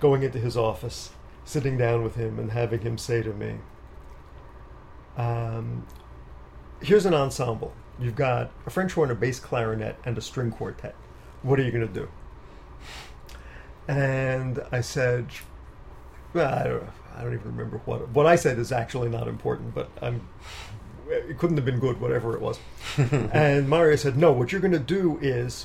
going into his office, sitting down with him, and having him say to me, um, here's an ensemble. You've got a French horn, a bass clarinet, and a string quartet. What are you going to do? And I said, well, I don't, I don't even remember what what I said is actually not important, but I'm. It couldn't have been good, whatever it was. and Mario said, no. What you're going to do is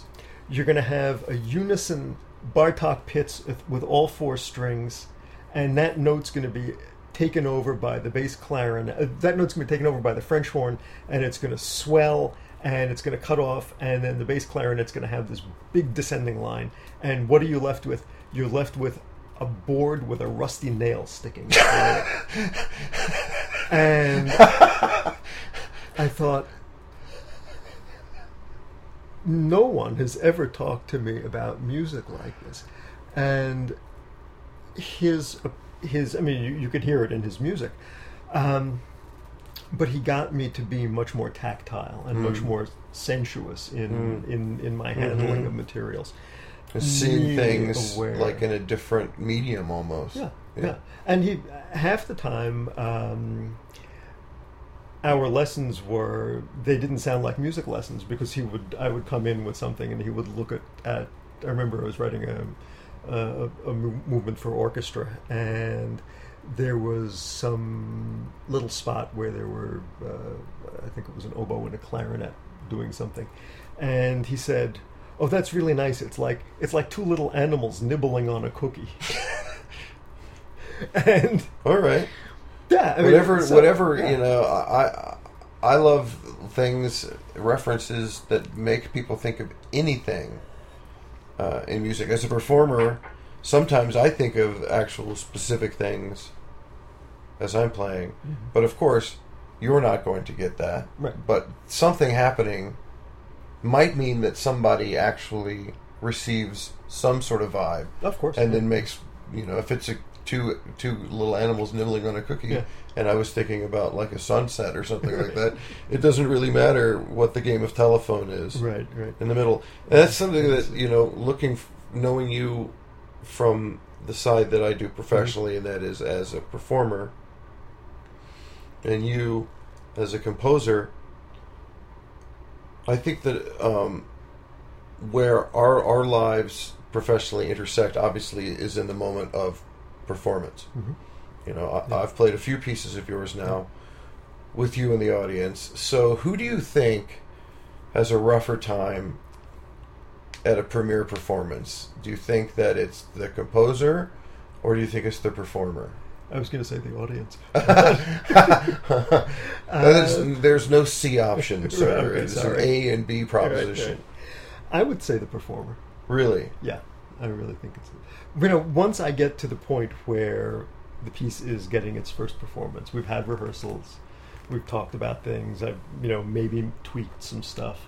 you're going to have a unison Bartok pizz with, with all four strings, and that note's going to be taken over by the bass clarinet. Uh, that note's going to be taken over by the French horn, and it's going to swell and it's going to cut off, and then the bass clarinet's going to have this big descending line. And what are you left with? You're left with a board with a rusty nail sticking. out and I thought, no one has ever talked to me about music like this, and his his I mean you, you could hear it in his music, um, but he got me to be much more tactile and much Mm. more sensuous in Mm. in in my handling Mhm. of materials. Seeing things aware. like in a different medium almost. Yeah, yeah. And he half the time um, our lessons were they didn't sound like music lessons because he would I would come in with something and he would look at, at I remember I was writing a a, a movement for orchestra and there was some little spot where there were uh, I think it was an oboe and a clarinet doing something and he said oh that's really nice it's like it's like two little animals nibbling on a cookie and All right. yeah I mean, whatever so- whatever yeah. you know I I love things references that make people think of anything uh, in music as a performer sometimes I think of actual specific things as I'm playing Mm-hmm. but of course you're not going to get that Right. but something happening might mean that somebody actually receives some sort of vibe. Of course. And then makes you know if it's a two two little animals nibbling on a cookie Yeah. and i was thinking about like a sunset or something like that it doesn't really matter what the game of telephone is right right. in the middle. And that's something that you know looking f- knowing you from the side that i do professionally mm-hmm. and that is as a performer and you as a composer i think that um, where our our lives professionally intersect obviously is in the moment of performance Mhm. you know I, Yeah. i've played a few pieces of yours now with you in the audience so who do you think has a rougher time at a premiere performance do you think that it's the composer or do you think it's the performer I was going to say the audience there's, there's no C option, sir. Right, it's an. A and B Right, proposition. right. I would say the performer Really? yeah I really think it's you know once I get to the point where the piece is getting its first performance we've had rehearsals we've talked about things I've you know maybe tweaked some stuff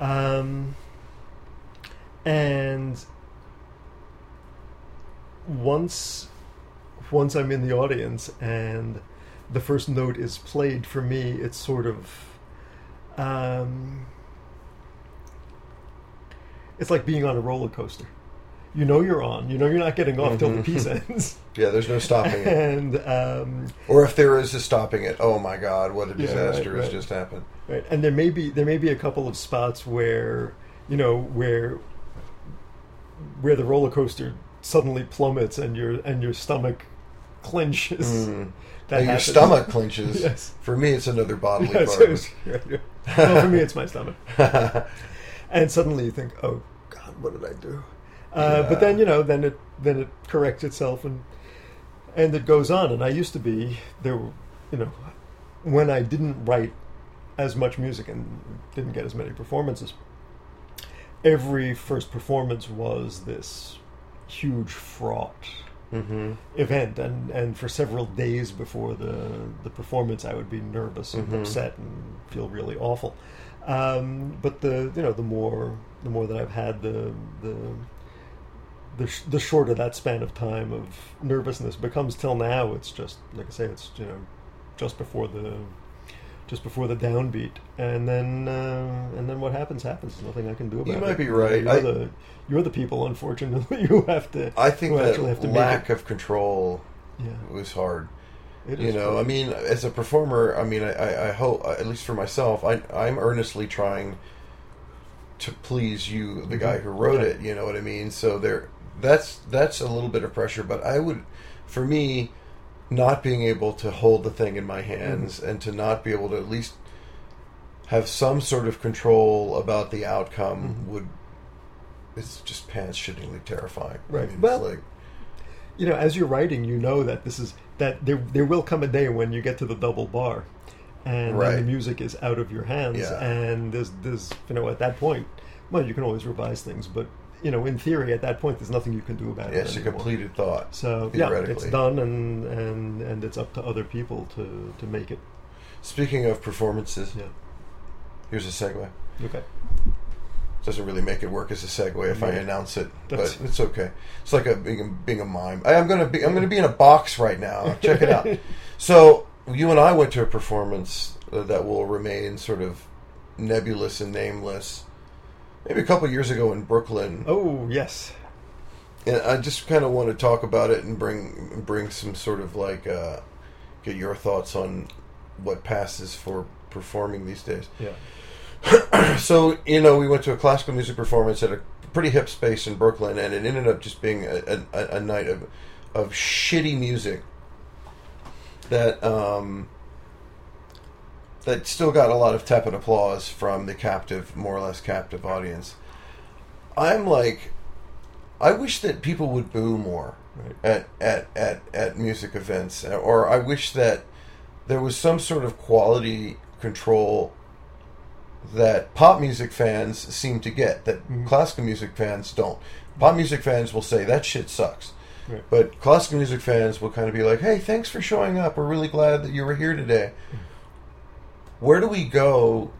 um, and once once I'm in the audience and the first note is played for me it's sort of um, it's like being on a roller coaster you know you're on you know you're not getting off till the piece ends Yeah, there's no stopping it. and um, Or if there is a stopping it, oh my god, what a Yeah, disaster right, has right. just happened. Right, and there may be there may be a couple of spots where you know where where the roller coaster suddenly plummets and your and your stomach clenches. Mm. That your stomach clenches. Yes. For me, it's another bodily Yes, part. it's- right, yeah. well, for me, it's my stomach. And suddenly you think, "Oh God, what did I do?" Uh, Yeah. But then you know, then it then it corrects itself and and it goes on. And I used to be there, were, you know, when I didn't write as much music and didn't get as many performances. Every first performance was this huge fraught Mm-hmm. event, and, and for several days before the the performance, I would be nervous and Mhm. upset and feel really awful. Um, but the you know the more the more that I've had the the the, sh- the shorter that span of time of nervousness becomes till now it's just like I say it's you know just before the just before the downbeat and then uh, and then what happens happens there's nothing I can do about it. You it might be right. you're I- the you're the people unfortunately who have to I think who actually have that lack of control yeah was hard. it you know true. i mean as a performer i mean i, I, I hope at least for myself I, i'm earnestly trying to please you the guy who wrote it you know what i mean so there that's that's a little bit of pressure but i would for me not being able to hold the thing in my hands and to not be able to at least have some sort of control about the outcome Mhm. would it's just pants shittingly terrifying I Right. mean, Well- like you know, as you're writing, you know that this is that there there will come a day when you get to the double bar, and Right. the music is out of your hands, Yeah. and there's there's you know at that point, well, you can always revise things, but you know, in theory, at that point, there's nothing you can do about yeah, it. it's a completed thought So yeah, it's done, and and and it's up to other people to to make it. speaking of performances Yeah. Here's a segue. Okay. Doesn't really make it work as a segue if I announce it, That's- but it's okay. It's like a being, being a mime. I, am gonna be I'm gonna be in a box right now. Check it out. so you and I went to a performance that will remain sort of nebulous and nameless. Maybe a couple years ago in Brooklyn, Oh yes. and I just kind of want to talk about it and bring bring some sort of like uh, get your thoughts on what passes for performing these days. Yeah. so you know, we went to a classical music performance at a pretty hip space in Brooklyn, and it ended up just being a, a, a night of of shitty music that um, that still got a lot of tepid applause from the captive, more or less captive audience. I'm like, I wish that people would boo more Right. at at at, at music events, or I wish that there was some sort of quality control that pop music fans seem to get that Mhm. classical music fans don't. Pop music fans will say that shit sucks. Right. But classical music fans will kind of be like, "Hey, thanks for showing up. We're really glad that you were here today." Where do we go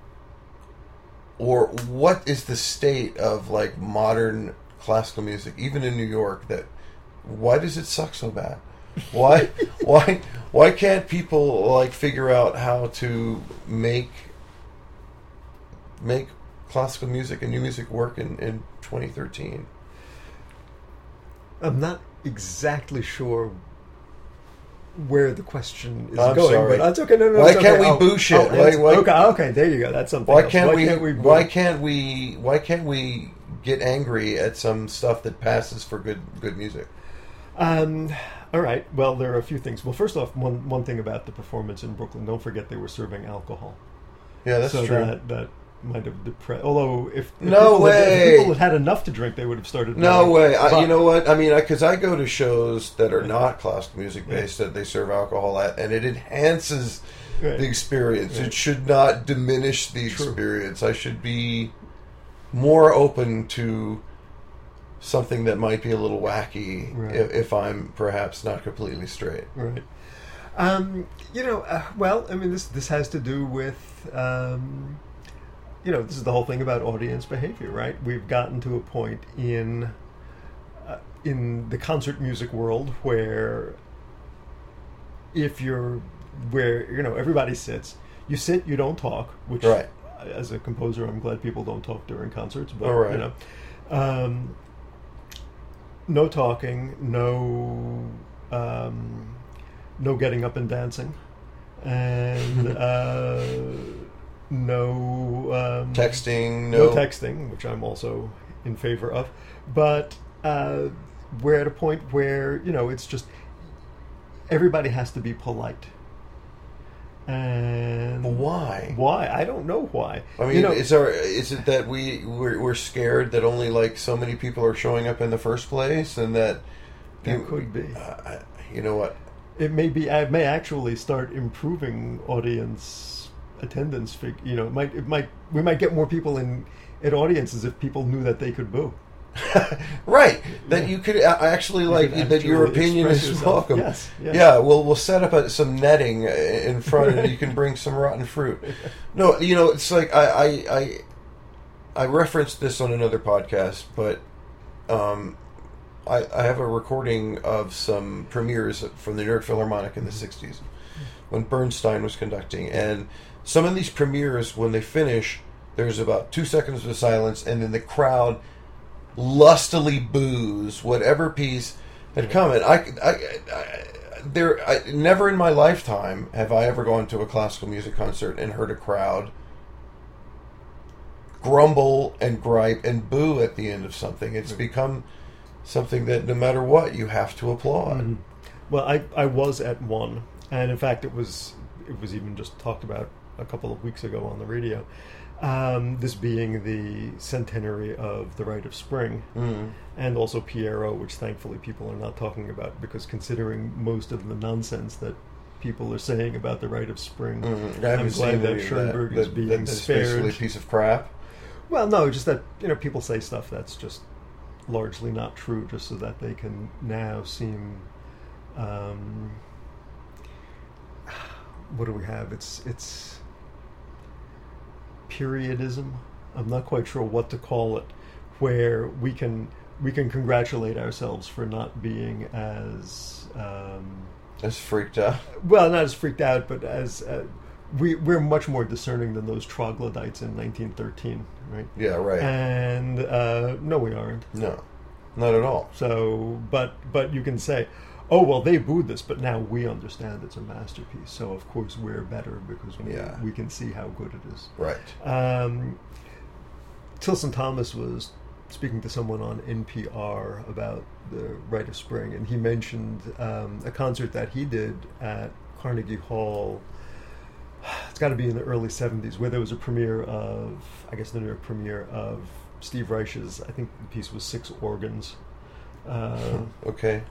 or what is the state of like modern classical music even in New York that why does it suck so bad? Why why why can't people like figure out how to make make classical music and new music work in, in 2013? I'm not exactly sure where the question is I'm going, sorry. but that's okay. No, no, Why can't we I'll- boo shit? Why- why- okay, okay, there you go. That's something. Why else. can't we, boo? why can't we why can't we get angry at some stuff that passes for good good music? Um, all right. Well, there are a few things. Well, first off, one one thing about the performance in Brooklyn. Don't forget they were serving alcohol, Yeah, that's so true. that that might have depressed. Although if, if No people had- way! if people had had enough to drink, they would have started. No going. way. I, you know what? I mean, because I, go to shows that are Yeah. not classical music based that they serve alcohol at, and it enhances Right. the experience. Right. It should not diminish the True. experience. I should be more open to something that might be a little wacky Right. if, if I'm perhaps not completely straight. Right. Um, you know, uh, well, I mean, this this has to do with, um, you know, this is the whole thing about audience behavior, right? We've gotten to a point in uh, in the concert music world where if you're where you know everybody sits, you sit, you don't talk, which Right. as a composer, I'm glad people don't talk during concerts, but right. you know. Um, no talking, no um, no getting up and dancing, and uh, no um, Texting, no no, texting, which I'm also in favor of. But uh, we're at a point where you know it's just everybody has to be polite, And Why? Why? I don't know why. I mean, you know, is our is it that we we're, we're scared that only like so many people are showing up in the first place, and that That you- could be. Uh, you know what? it may be. It may actually start improving audience attendance. Fig, you know, it might. It might. We might get more people in at audiences if people knew that they could boo. right that you could a- actually like could that your opinion is yourself. welcome. Yes, yes. Yeah, we'll we'll set up a, some netting uh, in front, and you can bring some rotten fruit. No, you know it's like I I I, I referenced this on another podcast, but um, I I have a recording of some premieres from the New York Philharmonic in the '60s when Bernstein was conducting, and some of these premieres when they finish, there's about two seconds of silence, and then the crowd lustily boos whatever piece had come. And I, I, I there, I, never in my lifetime have I ever gone to a classical music concert and heard a crowd grumble and gripe and boo at the end of something. It's become something that no matter what you have to applaud. Mhm. Well, I, I was at one, and in fact, it was it was even just talked about a couple of weeks ago on the radio. Um, this being the centenary of the Rite of Spring, Mm. and also Pierrot, which thankfully people are not talking about because considering most of the nonsense that people are saying about the Rite of Spring, mm. I'm glad that Schoenberg that, is that- being that- that's basically a spared. piece of crap. Well, no, just that you know people say stuff that's just largely not true, just so that they can now seem. Um, what do we have? It's it's periodism. I'm not quite sure what to call it, where we can we can congratulate ourselves for not being as um, That's freaked out. well, not as freaked out, but as uh, we we're much more discerning than those troglodytes in 1913, right? Yeah, right. And uh, no, we aren't. no, not at all. So, but but you can say, oh well, they booed this, but now we understand it's a masterpiece. So of course we're better because we, Yeah. we can see how good it is. Right. Um, Tilson Thomas was speaking to someone on NPR about the Rite of Spring, and he mentioned um, a concert that he did at Carnegie Hall. It's got to be in the early '70s, where there was a premiere of, I guess, the New York premiere of Steve Reich's. I think the piece was Six Organs. Uh, Okay.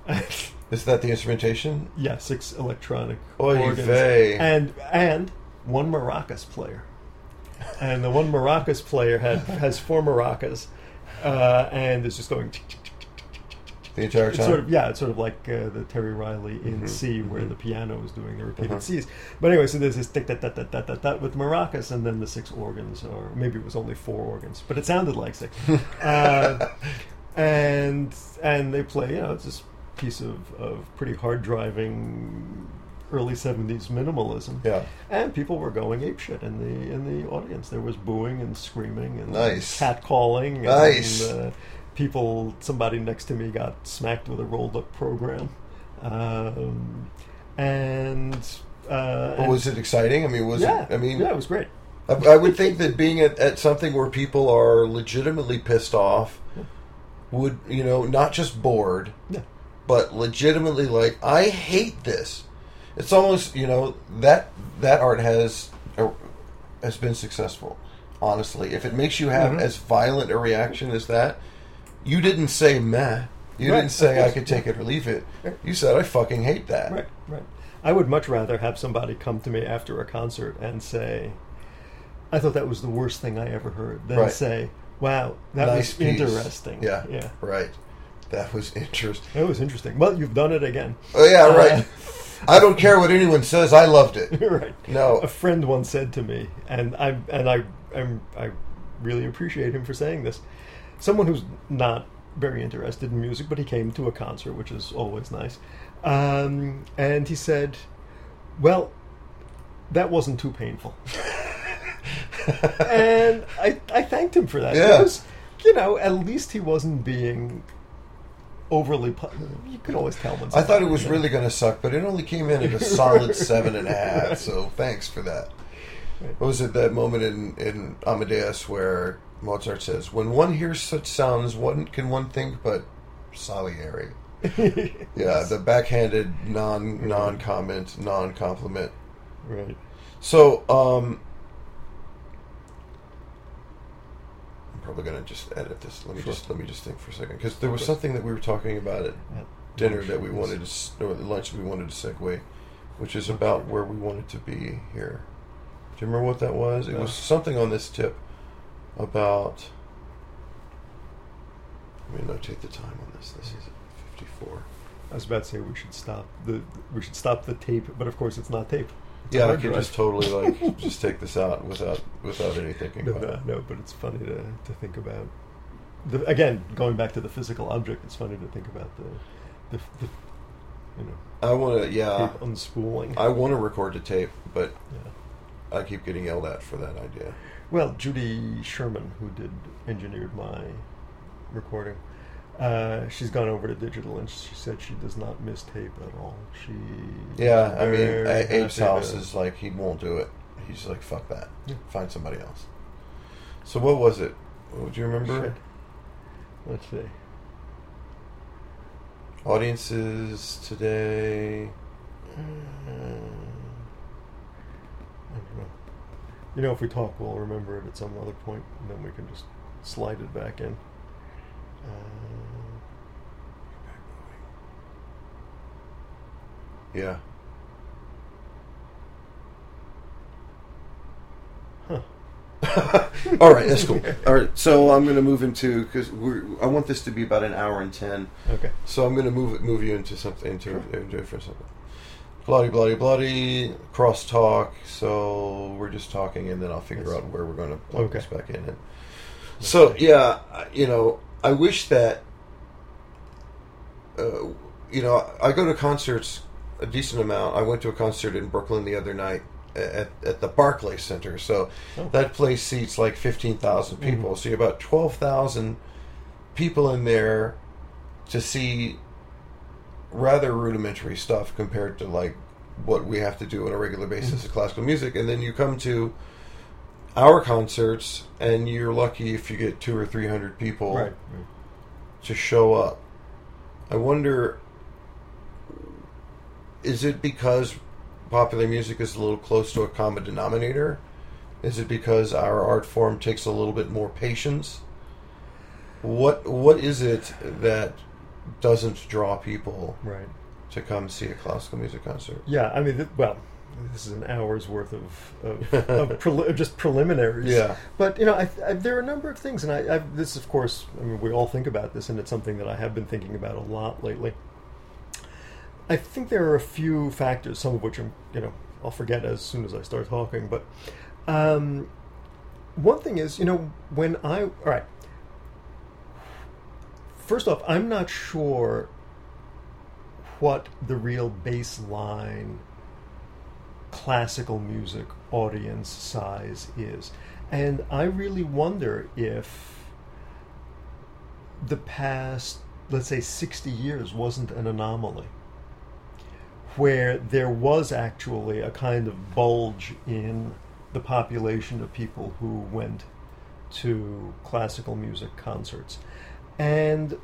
Is that the instrumentation? yeah, six electronic Oy organs, vey. and and one maracas player, and the one maracas player had has four maracas, uh, and is just going. The entire It's time. sort of yeah, it's sort of like uh, the Terry Riley in Mhm, C, where mhm. the piano is doing the repeated Uh-huh. C's. But anyway, so there's this tick that that that that that that with maracas, and then the six organs, or maybe it was only four organs, but it sounded like six. uh, and and they play, you know, it's this piece of, of pretty hard driving early '70s minimalism. yeah. And people were going apeshit in the in the audience. There was booing and screaming and Nice. catcalling. Nice. And, uh, people, somebody next to me got smacked with a rolled up program. Um, and uh, But was it exciting? I mean, was yeah, it? I mean, yeah, it was great. I, I would think that being at, at something where people are legitimately pissed off would, you know, not just bored, Yeah. but legitimately like, I hate this. It's almost, you know, that that art has uh, has been successful. Honestly, if it makes you have Mhm. as violent a reaction as that, you didn't say meh. You Right, didn't say I could take it or leave it. You said I fucking hate that. Right, right. I would much rather have somebody come to me after a concert and say, "I thought that was the worst thing I ever heard," than Right. say, "Wow, that Nice was piece. interesting." Yeah. yeah, Right. That was interesting. that was interesting. Well, you've done it again. Oh yeah, Uh, right. I don't care what anyone says. I loved it. right. No. A friend once said to me, and I and I I'm, I really appreciate him for saying this. Someone who's not very interested in music, but he came to a concert, which is always nice. Um, and he said, "Well, that wasn't too painful." and I I thanked him for that. Yeah. Because, you know, at least he wasn't being overly. You can always tell when. I thought it was really going to suck, but it only came in at a solid seven and a half. So thanks for that. What was it that moment in, in Amadeus where Mozart says, "When one hears such sounds, one can one think but Salieri." Yeah, the backhanded non non comment non compliment. right. So, um, probably gonna just edit this. Let me Sure. just let me just think for a second because there was something that we were talking about at dinner that we wanted to or lunch we wanted to segue, which is about where we wanted to be here. Do you remember what that was? It No. was something on this tip about. Let me notate the time on this. This is fifty-four. I was about to say we should stop the we should stop the tape, but of course it's not tape. Yeah, I could just totally like just take this out without without any thinking No, about no, it. no, but it's funny to, to think about. The, again, going back to the physical object, it's funny to think about the, the, the you know, I want to, yeah, unspooling. I want to record the tape, but yeah. I keep getting yelled at for that idea. Well, Judy Sherman, who did engineered my recording, uh, she's gone over to digital, and she said she does not miss tape at all. She Yeah, I mean, A- Abe's house is like he won't do it. He's like, fuck that. Yeah. Find somebody else. So what was it? Oh, Do you remember? Shit. Let's see. Audiences today. I don't know. You know, if we talk, we'll remember it at some other point, and then we can just slide it back in. Yeah. huh. All right, that's cool. All right, so I'm going to move into because we're. I want this to be about an hour and ten. Okay. So I'm going to move move you into something into into for something. Bloody, bloody, bloody. Cross talk. So we're just talking, and then I'll figure Yes. out where we're going to plug Okay. this back in. And so yeah, you know, I wish that. Uh, you know, I go to concerts a decent amount. I went to a concert in Brooklyn the other night at at the Barclays Center. So Oh. that place seats like fifteen thousand people. So you're about twelve thousand people in there to see rather rudimentary stuff compared to like what we have to do on a regular basis of classical music and then you come to our concerts and you're lucky if you get two or three hundred people Right. to show up i wonder is it because popular music is a little close to a common denominator is it because our art form takes a little bit more patience what what is it that doesn't draw people Right. to come see a classical music concert. Yeah. I mean, th- well, this is an hour's worth of of, of preli- just preliminaries. Yeah. But you know, I, I, there are a number of things, and I, I this, of course, I mean, we all think about this, and it's something that I have been thinking about a lot lately. I think there are a few factors, some of which I'm, you know, I'll forget as soon as I start talking. But um, one thing is, you know, when I all right. First off, I'm not sure what the real baseline classical music audience size is. And I really wonder if the past, let's say, 60 years wasn't an anomaly, where there was actually a kind of bulge in the population of people who went to classical music concerts. And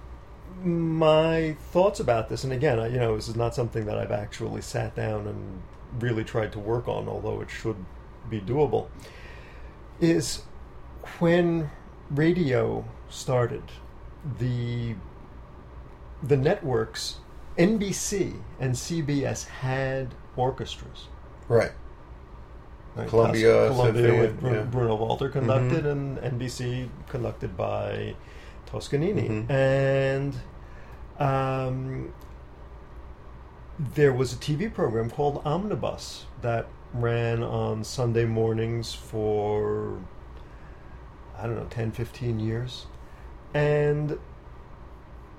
my thoughts about this, and again, you know, this is not something that I've actually sat down and really tried to work on, although it should be doable, is when radio started, the the networks, NBC and CBS had orchestras. Right. Right, Columbia Columbia with Bru- yeah. Bruno Walter conducted, Mhm. and NBC conducted by Toscanini. Mhm. And um, there was a TV program called Omnibus that ran on Sunday mornings for, I don't know, 10, 15 years. And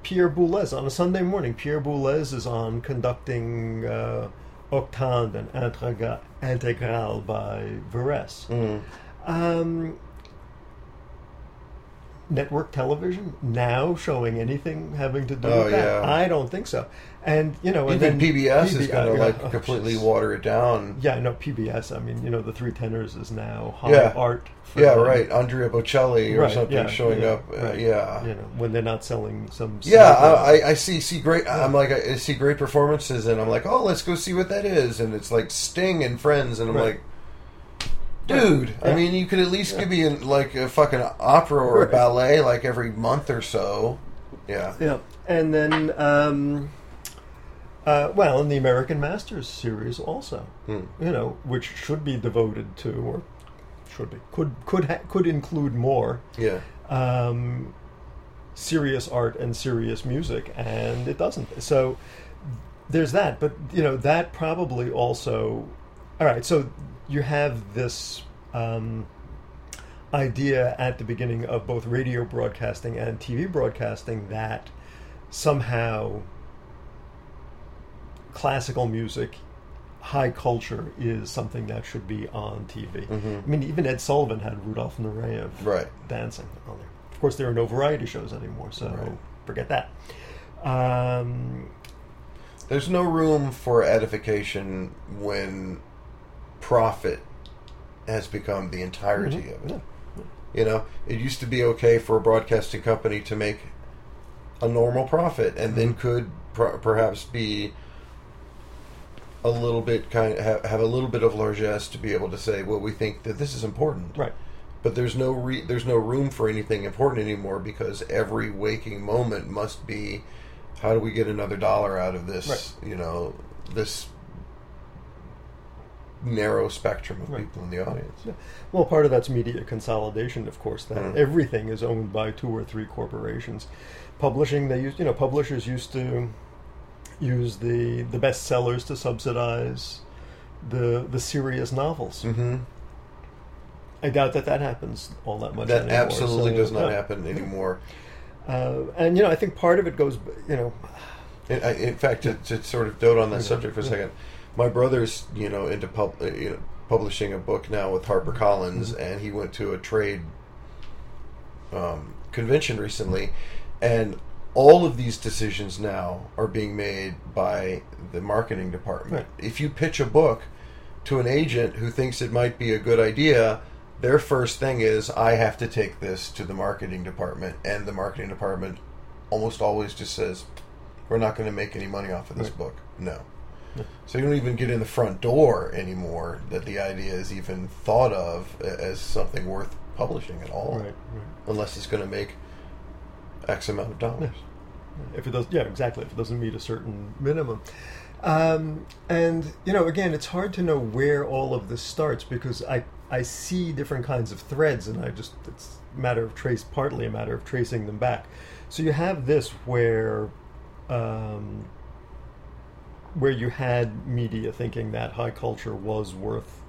Pierre Boulez, on a Sunday morning, Pierre Boulez is on conducting uh, Octandre and Integral by Varese. Mm. Um, network television now showing anything having to do Oh, with that? yeah. I don't think so. And you know, and then PBS is PBS going to like oh, completely jeez. water it down. Yeah, no PBS. I mean, you know, the Three Tenors is now high Yeah. art. For Yeah, them. right. Andrea Bocelli or Right, something yeah, showing up. Uh. Yeah. You know, when they're not selling some. Yeah, I, I- I see see great. I'm like I see great performances, and I'm like, oh, let's go see what that is. And it's like Sting and Friends, and I'm Right. like, Dude, I mean, you could at least give me an, like a fucking opera or a ballet like every month or so. Yeah. Yeah, and then um, uh, well, in the American Masters series also, Hmm. you know, which should be devoted to or should be could could ha- could include more Yeah. um, serious art and serious music, and it doesn't. So there's that, but you know that probably also. All right, so you have this um, idea at the beginning of both radio broadcasting and TV broadcasting that somehow classical music, high culture, is something that should be on TV. I mean, even Ed Sullivan had Rudolph Nureyev Right. dancing on there. Of course, there are no variety shows anymore, so Right. forget that. Um, There's no room for edification when profit has become the entirety mm-hmm. of it. yeah. You know, it used to be okay for a broadcasting company to make a normal profit, and then mm-hmm. could per- perhaps be a little bit kind of have, have a little bit of largesse to be able to say, well, we think that this is important, Right. But there's no re- there's no room for anything important anymore because every waking moment must be, how do we get another dollar out of this? Right. You know, this narrow spectrum of Right. people in the audience. Yeah. Well, part of that's media consolidation, of course. That Mhm. everything is owned by two or three corporations. Publishing, they use you know publishers used to use the the bestsellers to subsidize the the serious novels. Mm-hmm. I doubt that that happens all that much. That anymore, absolutely so, does not yeah. happen anymore. Uh, and you know, I think part of it goes, you know, In, in fact, to, to sort of dote on that Yeah. subject for a second, my brother's you know into pub, uh, you know, publishing a book now with HarperCollins, Mm-hmm. and he went to a trade um, convention recently, and all of these decisions now are being made by the marketing department. Right. If you pitch a book to an agent who thinks it might be a good idea, their first thing is, I have to take this to the marketing department, and the marketing department almost always just says, We're not going to make any money off of this Right. book. No. So you don't even get in the front door anymore that the idea is even thought of as something worth publishing at all, right, right. unless it's going to make X amount of dollars. if it does yeah exactly. If it doesn't meet a certain minimum. Um, and you know again it's hard to know where all of this starts because i i see different kinds of threads and i just it's a matter of trace partly a matter of tracing them back. So you have this where um, where you had media thinking that high culture was worth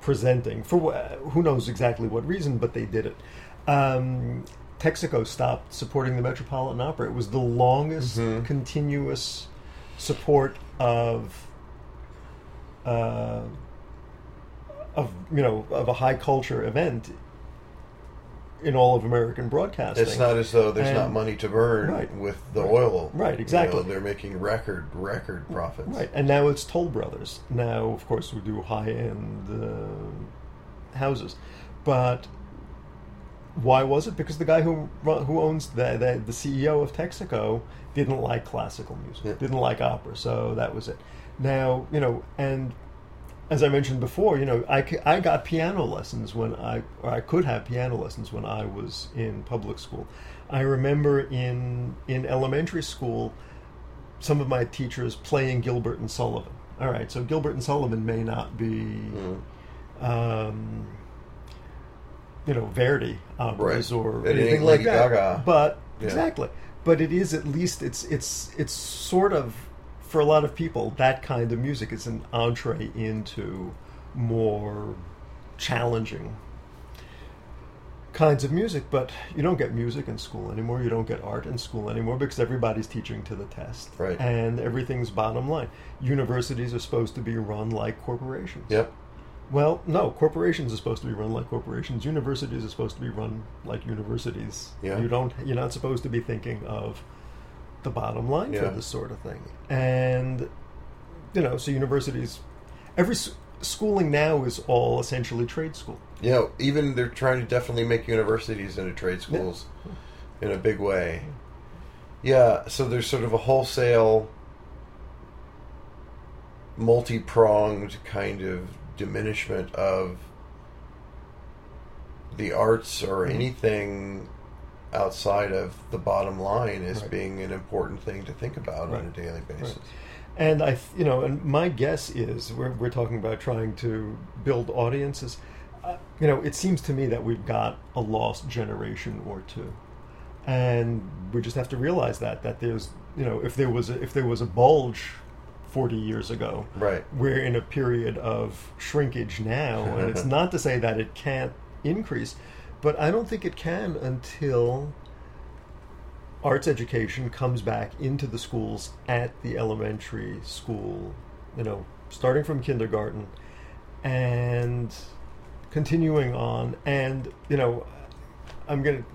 presenting for wh- who knows exactly what reason, but they did it. Um, Texaco stopped supporting the Metropolitan Opera. It was the longest Mhm. continuous support of uh, of you know of a high culture event in all of American broadcasting. It's not as though there's not money to burn Right. with the Right. oil. Right, You know, exactly. they're making record record profits. Right, and now it's Toll Brothers. Now, of course, we do high end uh, houses, but why was it? Because the guy who who owns the the, the CEO of Texaco didn't like classical music, Yeah. didn't like opera, so that was it. Now, you know, and as I mentioned before, you know, I, I got piano lessons when I or I could have piano lessons when I was in public school. I remember in in elementary school some of my teachers playing Gilbert and Sullivan. All right, so Gilbert and Sullivan may not be, Mm. um, you know, Verdi operas Right. or It anything like Lady that. Gaga. But Yeah. exactly, but it is at least it's it's it's sort of for a lot of people that kind of music is an entree into more challenging kinds of music, but you don't get music in school anymore. You don't get art in school anymore because everybody's teaching to the test. Right. And everything's bottom line. Universities are supposed to be run like corporations. Yep. Well, no, corporations are supposed to be run like corporations. Universities are supposed to be run like universities. Yeah. You don't you're not supposed to be thinking of the bottom line Yeah. for this sort of thing. And you know, so universities every schooling now is all essentially trade school. You know, even they're trying to definitely make universities into trade schools in a big way. Yeah, so there's sort of a wholesale, multi pronged kind of diminishment of the arts or Mhm. anything outside of the bottom line as Right. being an important thing to think about on a daily basis. And I, you know, and my guess is we're, we're talking about trying to build audiences. Uh, you know, it seems to me that we've got a lost generation or two, and we just have to realize that that there's, you know, if there was a, if there was a bulge forty years ago, Right. we're in a period of shrinkage now, and it's not to say that it can't increase, but I don't think it can until arts education comes back into the schools at the elementary school, you know, starting from kindergarten and continuing on. And, you know, I'm going to,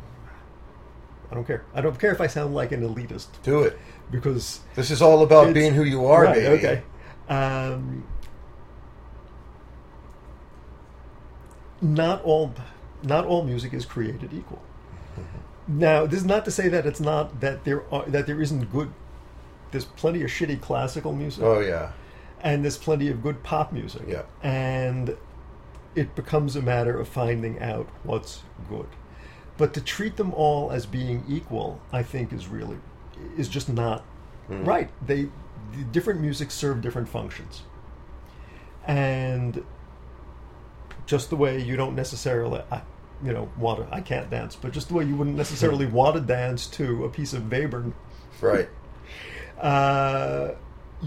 I don't care. I don't care if I sound like an elitist Do it. because This is all about being who you are, right, baby. Okay. Um, not all, not all music is created equal. Now, this is not to say that it's not that there are that there isn't good. There's plenty of shitty classical music, Oh yeah. and there's plenty of good pop music. Yeah. And it becomes a matter of finding out what's good. But to treat them all as being equal, I think is really is just not Mhm. right. They the different music serve different functions. And just the way you don't necessarily I, you know, want to I can't dance, but just the way you wouldn't necessarily want to dance to a piece of Webern Right. uh,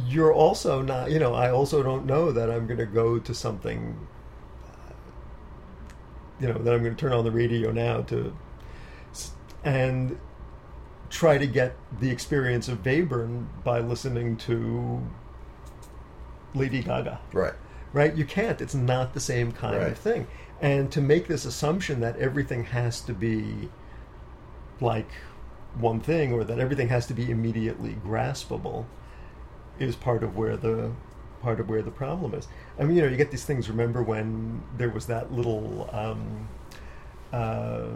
you're also not, you know, I also don't know that I'm going to go to something, uh, you know, that I'm going to turn on the radio now to, and try to get the experience of Webern by listening to Lady Gaga Right. right? You can't. It's not the same kind Right. of thing. And to make this assumption that everything has to be like one thing or that everything has to be immediately graspable is part of where the part of where the problem is. I mean, you know, you get these things. Remember when there was that little um, uh,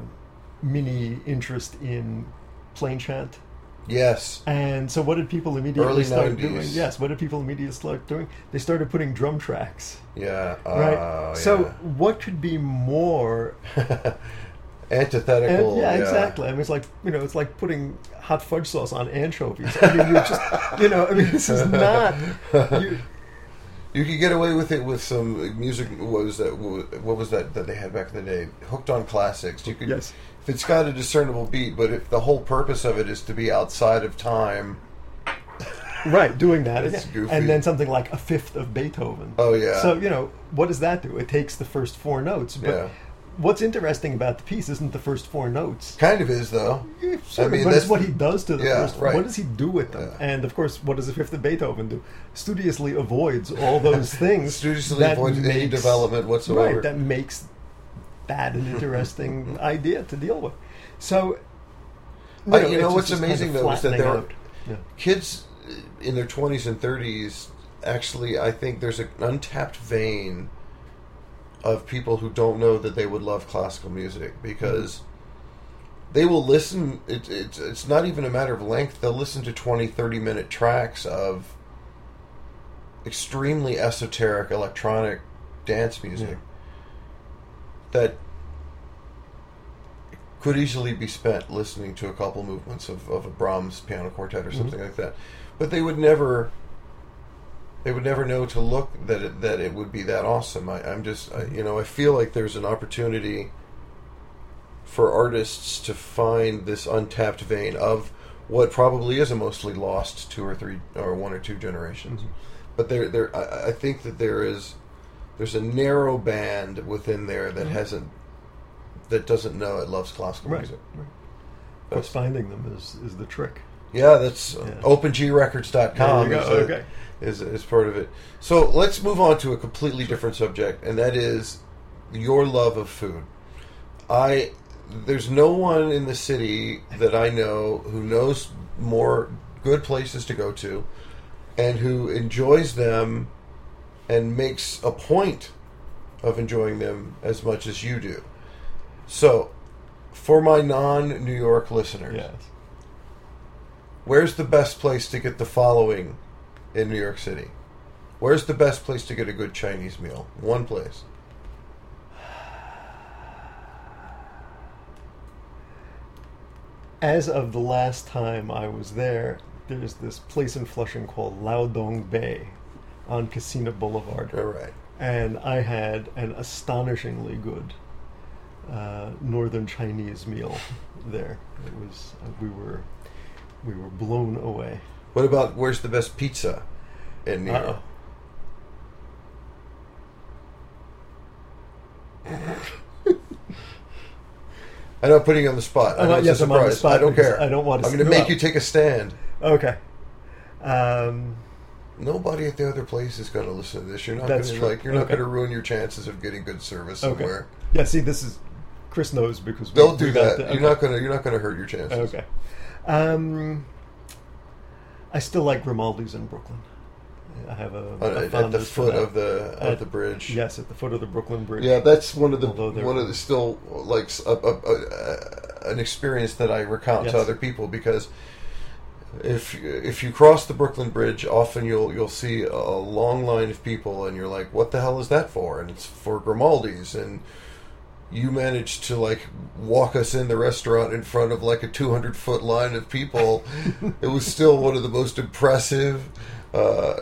mini interest in plain chant? Yes. And so, what did people immediately Early start 90s. doing? Yes, what did people immediately start doing? They started putting drum tracks Yeah. Oh, right? Oh, so yeah. what could be more? antithetical. and- yeah, exactly. I mean, it's like you know, it's like putting hot fudge sauce on anchovies. I mean, you just you know, I mean, this is not. You, You could get away with it with some music. What was that? What was that that they had back in the day? Hooked on classics. You could, Yes. If it's got a discernible beat, but if the whole purpose of it is to be outside of time. right, doing that, It's and, goofy. and then something like a fifth of Beethoven. Oh yeah. So you know, what does that do? It takes the first four notes, but. Yeah. What's interesting about the piece isn't the first four notes. kind of is though. Yeah, sort of, mean, but it's what he does to the yeah, first. right. What does he do with them? Yeah. And of course, what does the Fifth of Beethoven do? Studiously avoids all those things. Studiously avoids any development whatsoever. Right, that makes that and interesting idea to deal with. So, Uh, you know what's just kind of amazing, though, is that there are-. Yeah. kids in their 20s and 30s actually i think there's an untapped vein of people who don't know that they would love classical music because they will listen it, it's it's not even a matter of length they'll listen to 20 30 minute tracks of extremely esoteric electronic dance music that could easily be spent listening to a couple movements of, of a Brahms piano quartet or mhm. something like that. But they would never they would never know to look that it, that it would be that awesome. I, I'm just I, you know I feel like there's an opportunity for artists to find this untapped vein of what probably is a mostly lost two or three or one or two generations. Mm-hmm. But there there I, I think that there is there's a narrow band within there that Mhm. hasn't that doesn't know it loves classical Right. music. right. Course, finding them is, is the trick. Yeah, that's uh, Yeah. OpenGRecords.com is, a- okay. is, is part of it. So let's move on to a completely different subject, and that is your love of food. I there's no one in the city that I know who knows more good places to go to, and who enjoys them, and makes a point of enjoying them as much as you do. So, for my non-New York listeners, Yes. Where's the best place to get the following in New York City? Where's the best place to get a good Chinese meal? One place. as of the last time I was there, there's this place in Flushing called Lao Dong Bei on Kissena Boulevard. All right. And I had an astonishingly good uh, northern Chinese meal there. It was we were we were blown away. What about where's the best pizza in New York? I know I'm putting you on the spot. I Oh, know it's yes, a I'm surprise. spot I don't care. I don't want to I'm going to make up. you take a stand. Okay. Um, Nobody at the other place is going to listen to this. You're not going to like. You're not going to ruin your chances of getting good service okay. somewhere. Yeah. See, this is Chris knows because we, Don't do that. the- You're not going to. You're not going to hurt your chances. Okay. Um, I still like Grimaldi's in Brooklyn. I have a, Uh, a at the foot of the of At- the bridge. Yes, at the foot of the Brooklyn Bridge. Yeah, that's one of the one of the still like a, a, an experience that I recount Yes. to other people because if if you cross the Brooklyn Bridge, often you'll you'll see a long line of people, and you're like, "What the hell is that for?" And it's for Grimaldi's, and you managed to like walk us in the restaurant in front of like a 200 foot line of people. it was still one of the most impressive. Uh,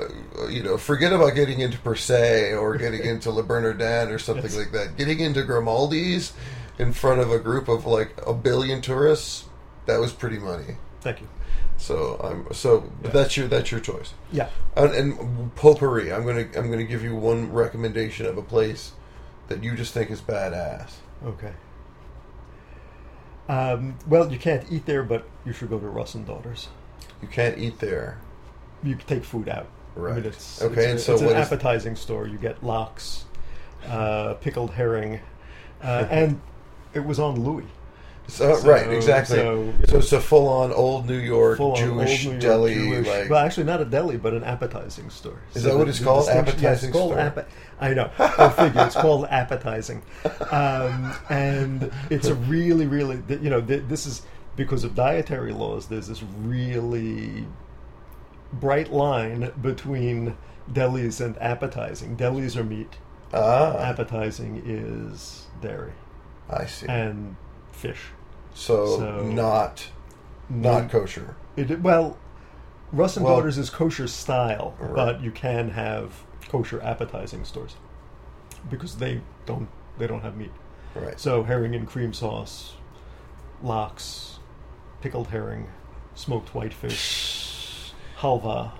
you know, forget about getting into Per Se or getting into Le Bernardin or something Yes. like that. Getting into Grimaldi's in front of a group of like a billion tourists, that was pretty money. Thank you. So I'm so but that's your that's your choice. Yeah. And, and potpourri. I'm gonna I'm gonna give you one recommendation of a place that you just think is badass. Okay. Um, well, you can't eat there, but you should go to Russ and Daughters. You can't eat there. You can take food out. I Right. mean, it's, Okay, It's, a- and so it's an appetizing store. You get lox, uh, pickled herring, uh, and it was on Louis. So, So- right, exactly. so, So, it's a full on old New York Jewish New York deli. Jewish- like, well, actually, not a deli, but an appetizing store. Is So that what it's called? yes, Appetizing it's called store? appe- I know. I figure it's called appetizing, um, and it's a really, really, you know, this is because of dietary laws. There's this really bright line between delis and appetizing. Delis are meat. ah, Appetizing is dairy I see. and fish. So, so- not not kosher. It, well, Russ and Well- Daughters is kosher style, Right. but you can have kosher appetizing stores because they don't they don't have meat. Right. So herring and cream sauce, lox, pickled herring, smoked whitefish, halva.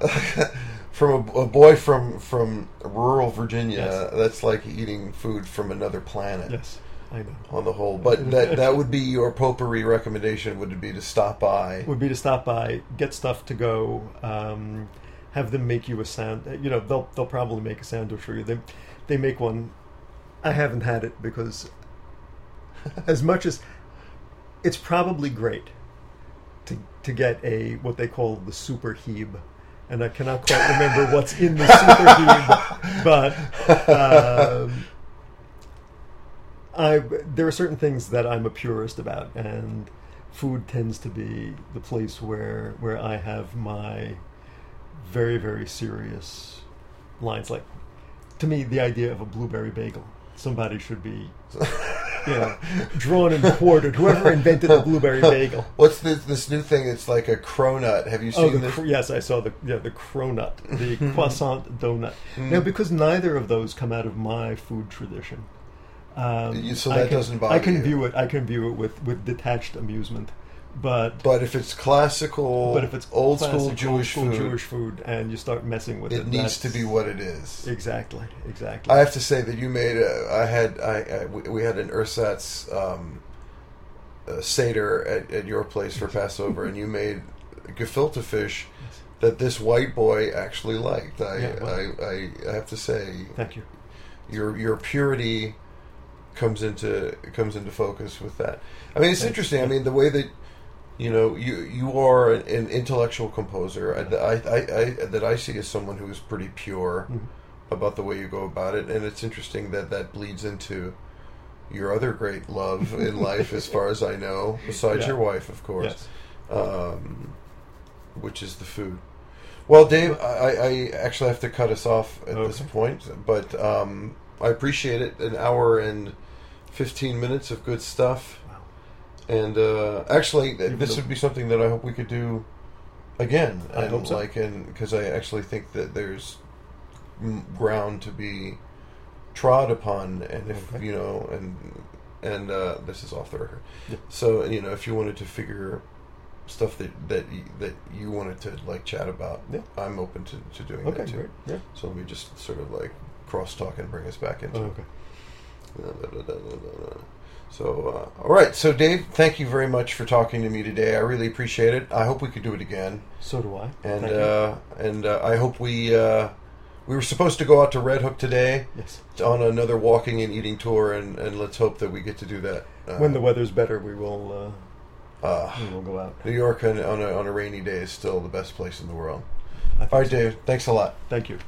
from a, a boy from from rural Virginia, Yes. that's like eating food from another planet. yes, I know. On the whole, but that that would be your potpourri recommendation. Would be to stop by. Would be to stop by, get stuff to go, um, have them make you a sand. You know, they'll they'll probably make a sandwich for you. They they make one. I haven't had it because, as much as it's probably great to to get a what they call the super heeb, and I cannot quite remember what's in the super heeb, but. Um, I there are certain things that I'm a purist about, and food tends to be the place where where I have my very very serious lines. Like to me, the idea of a blueberry bagel, somebody should be, you know, drawn and quartered. Whoever invented the blueberry bagel. What's this this new thing? It's like a cronut. Have you Oh, seen the this? cr- yes, I saw the yeah the cronut, the hmm. croissant donut. Now, hmm. because neither of those come out of my food tradition, um, so I that can, doesn't bother I can you. view it. I can view it with with detached amusement, but But if it's classical, but if it's old classic, school old Jewish school food, Jewish food, and you start messing with it, it needs to be what it is. exactly exactly. I have to say that you made. A, I had. I, I we had an ersatz um, seder at, at your place for Passover, and you made gefilte fish that this white boy actually liked. I, Yeah, well. I, I, I have to say, Thank you. your your purity comes into comes into focus with that. I mean, it's interesting. I mean, the way that you know you you are an, intellectual composer. I, I, I, I that I see as someone who is pretty pure Mhm. about the way you go about it, and it's interesting that that bleeds into your other great love in life, as far as I know, besides Yeah. your wife, of course, Yes. um, which is the food. Well, Dave, I, I actually have to cut us off at this point, but um, I appreciate it. An hour and fifteen minutes of good stuff. And uh, actually, Even this would be something that I hope we could do again. I and hope so. Like, and because I actually think that there's ground to be trod upon, and if Okay. you know, and and uh, this is off the record. Yeah. So you know, if you wanted to figure stuff that that you, that you wanted to like chat about, Yeah. I'm open to, to doing Okay, that too. great. Yeah. So let me just sort of like cross talk and bring us back into. Oh, okay. So, uh, all right. So, Dave, thank you very much for talking to me today. I really appreciate it. I hope we could do it again, So do I. and uh, and uh, I hope we uh, we were supposed to go out to Red Hook today yes. on another walking and eating tour, and, and let's hope that we get to do that uh, when the weather's better, we will uh, uh, we will go out. New York on, on a on a rainy day is still the best place in the world. All right, so. Dave. Thanks a lot. Thank you.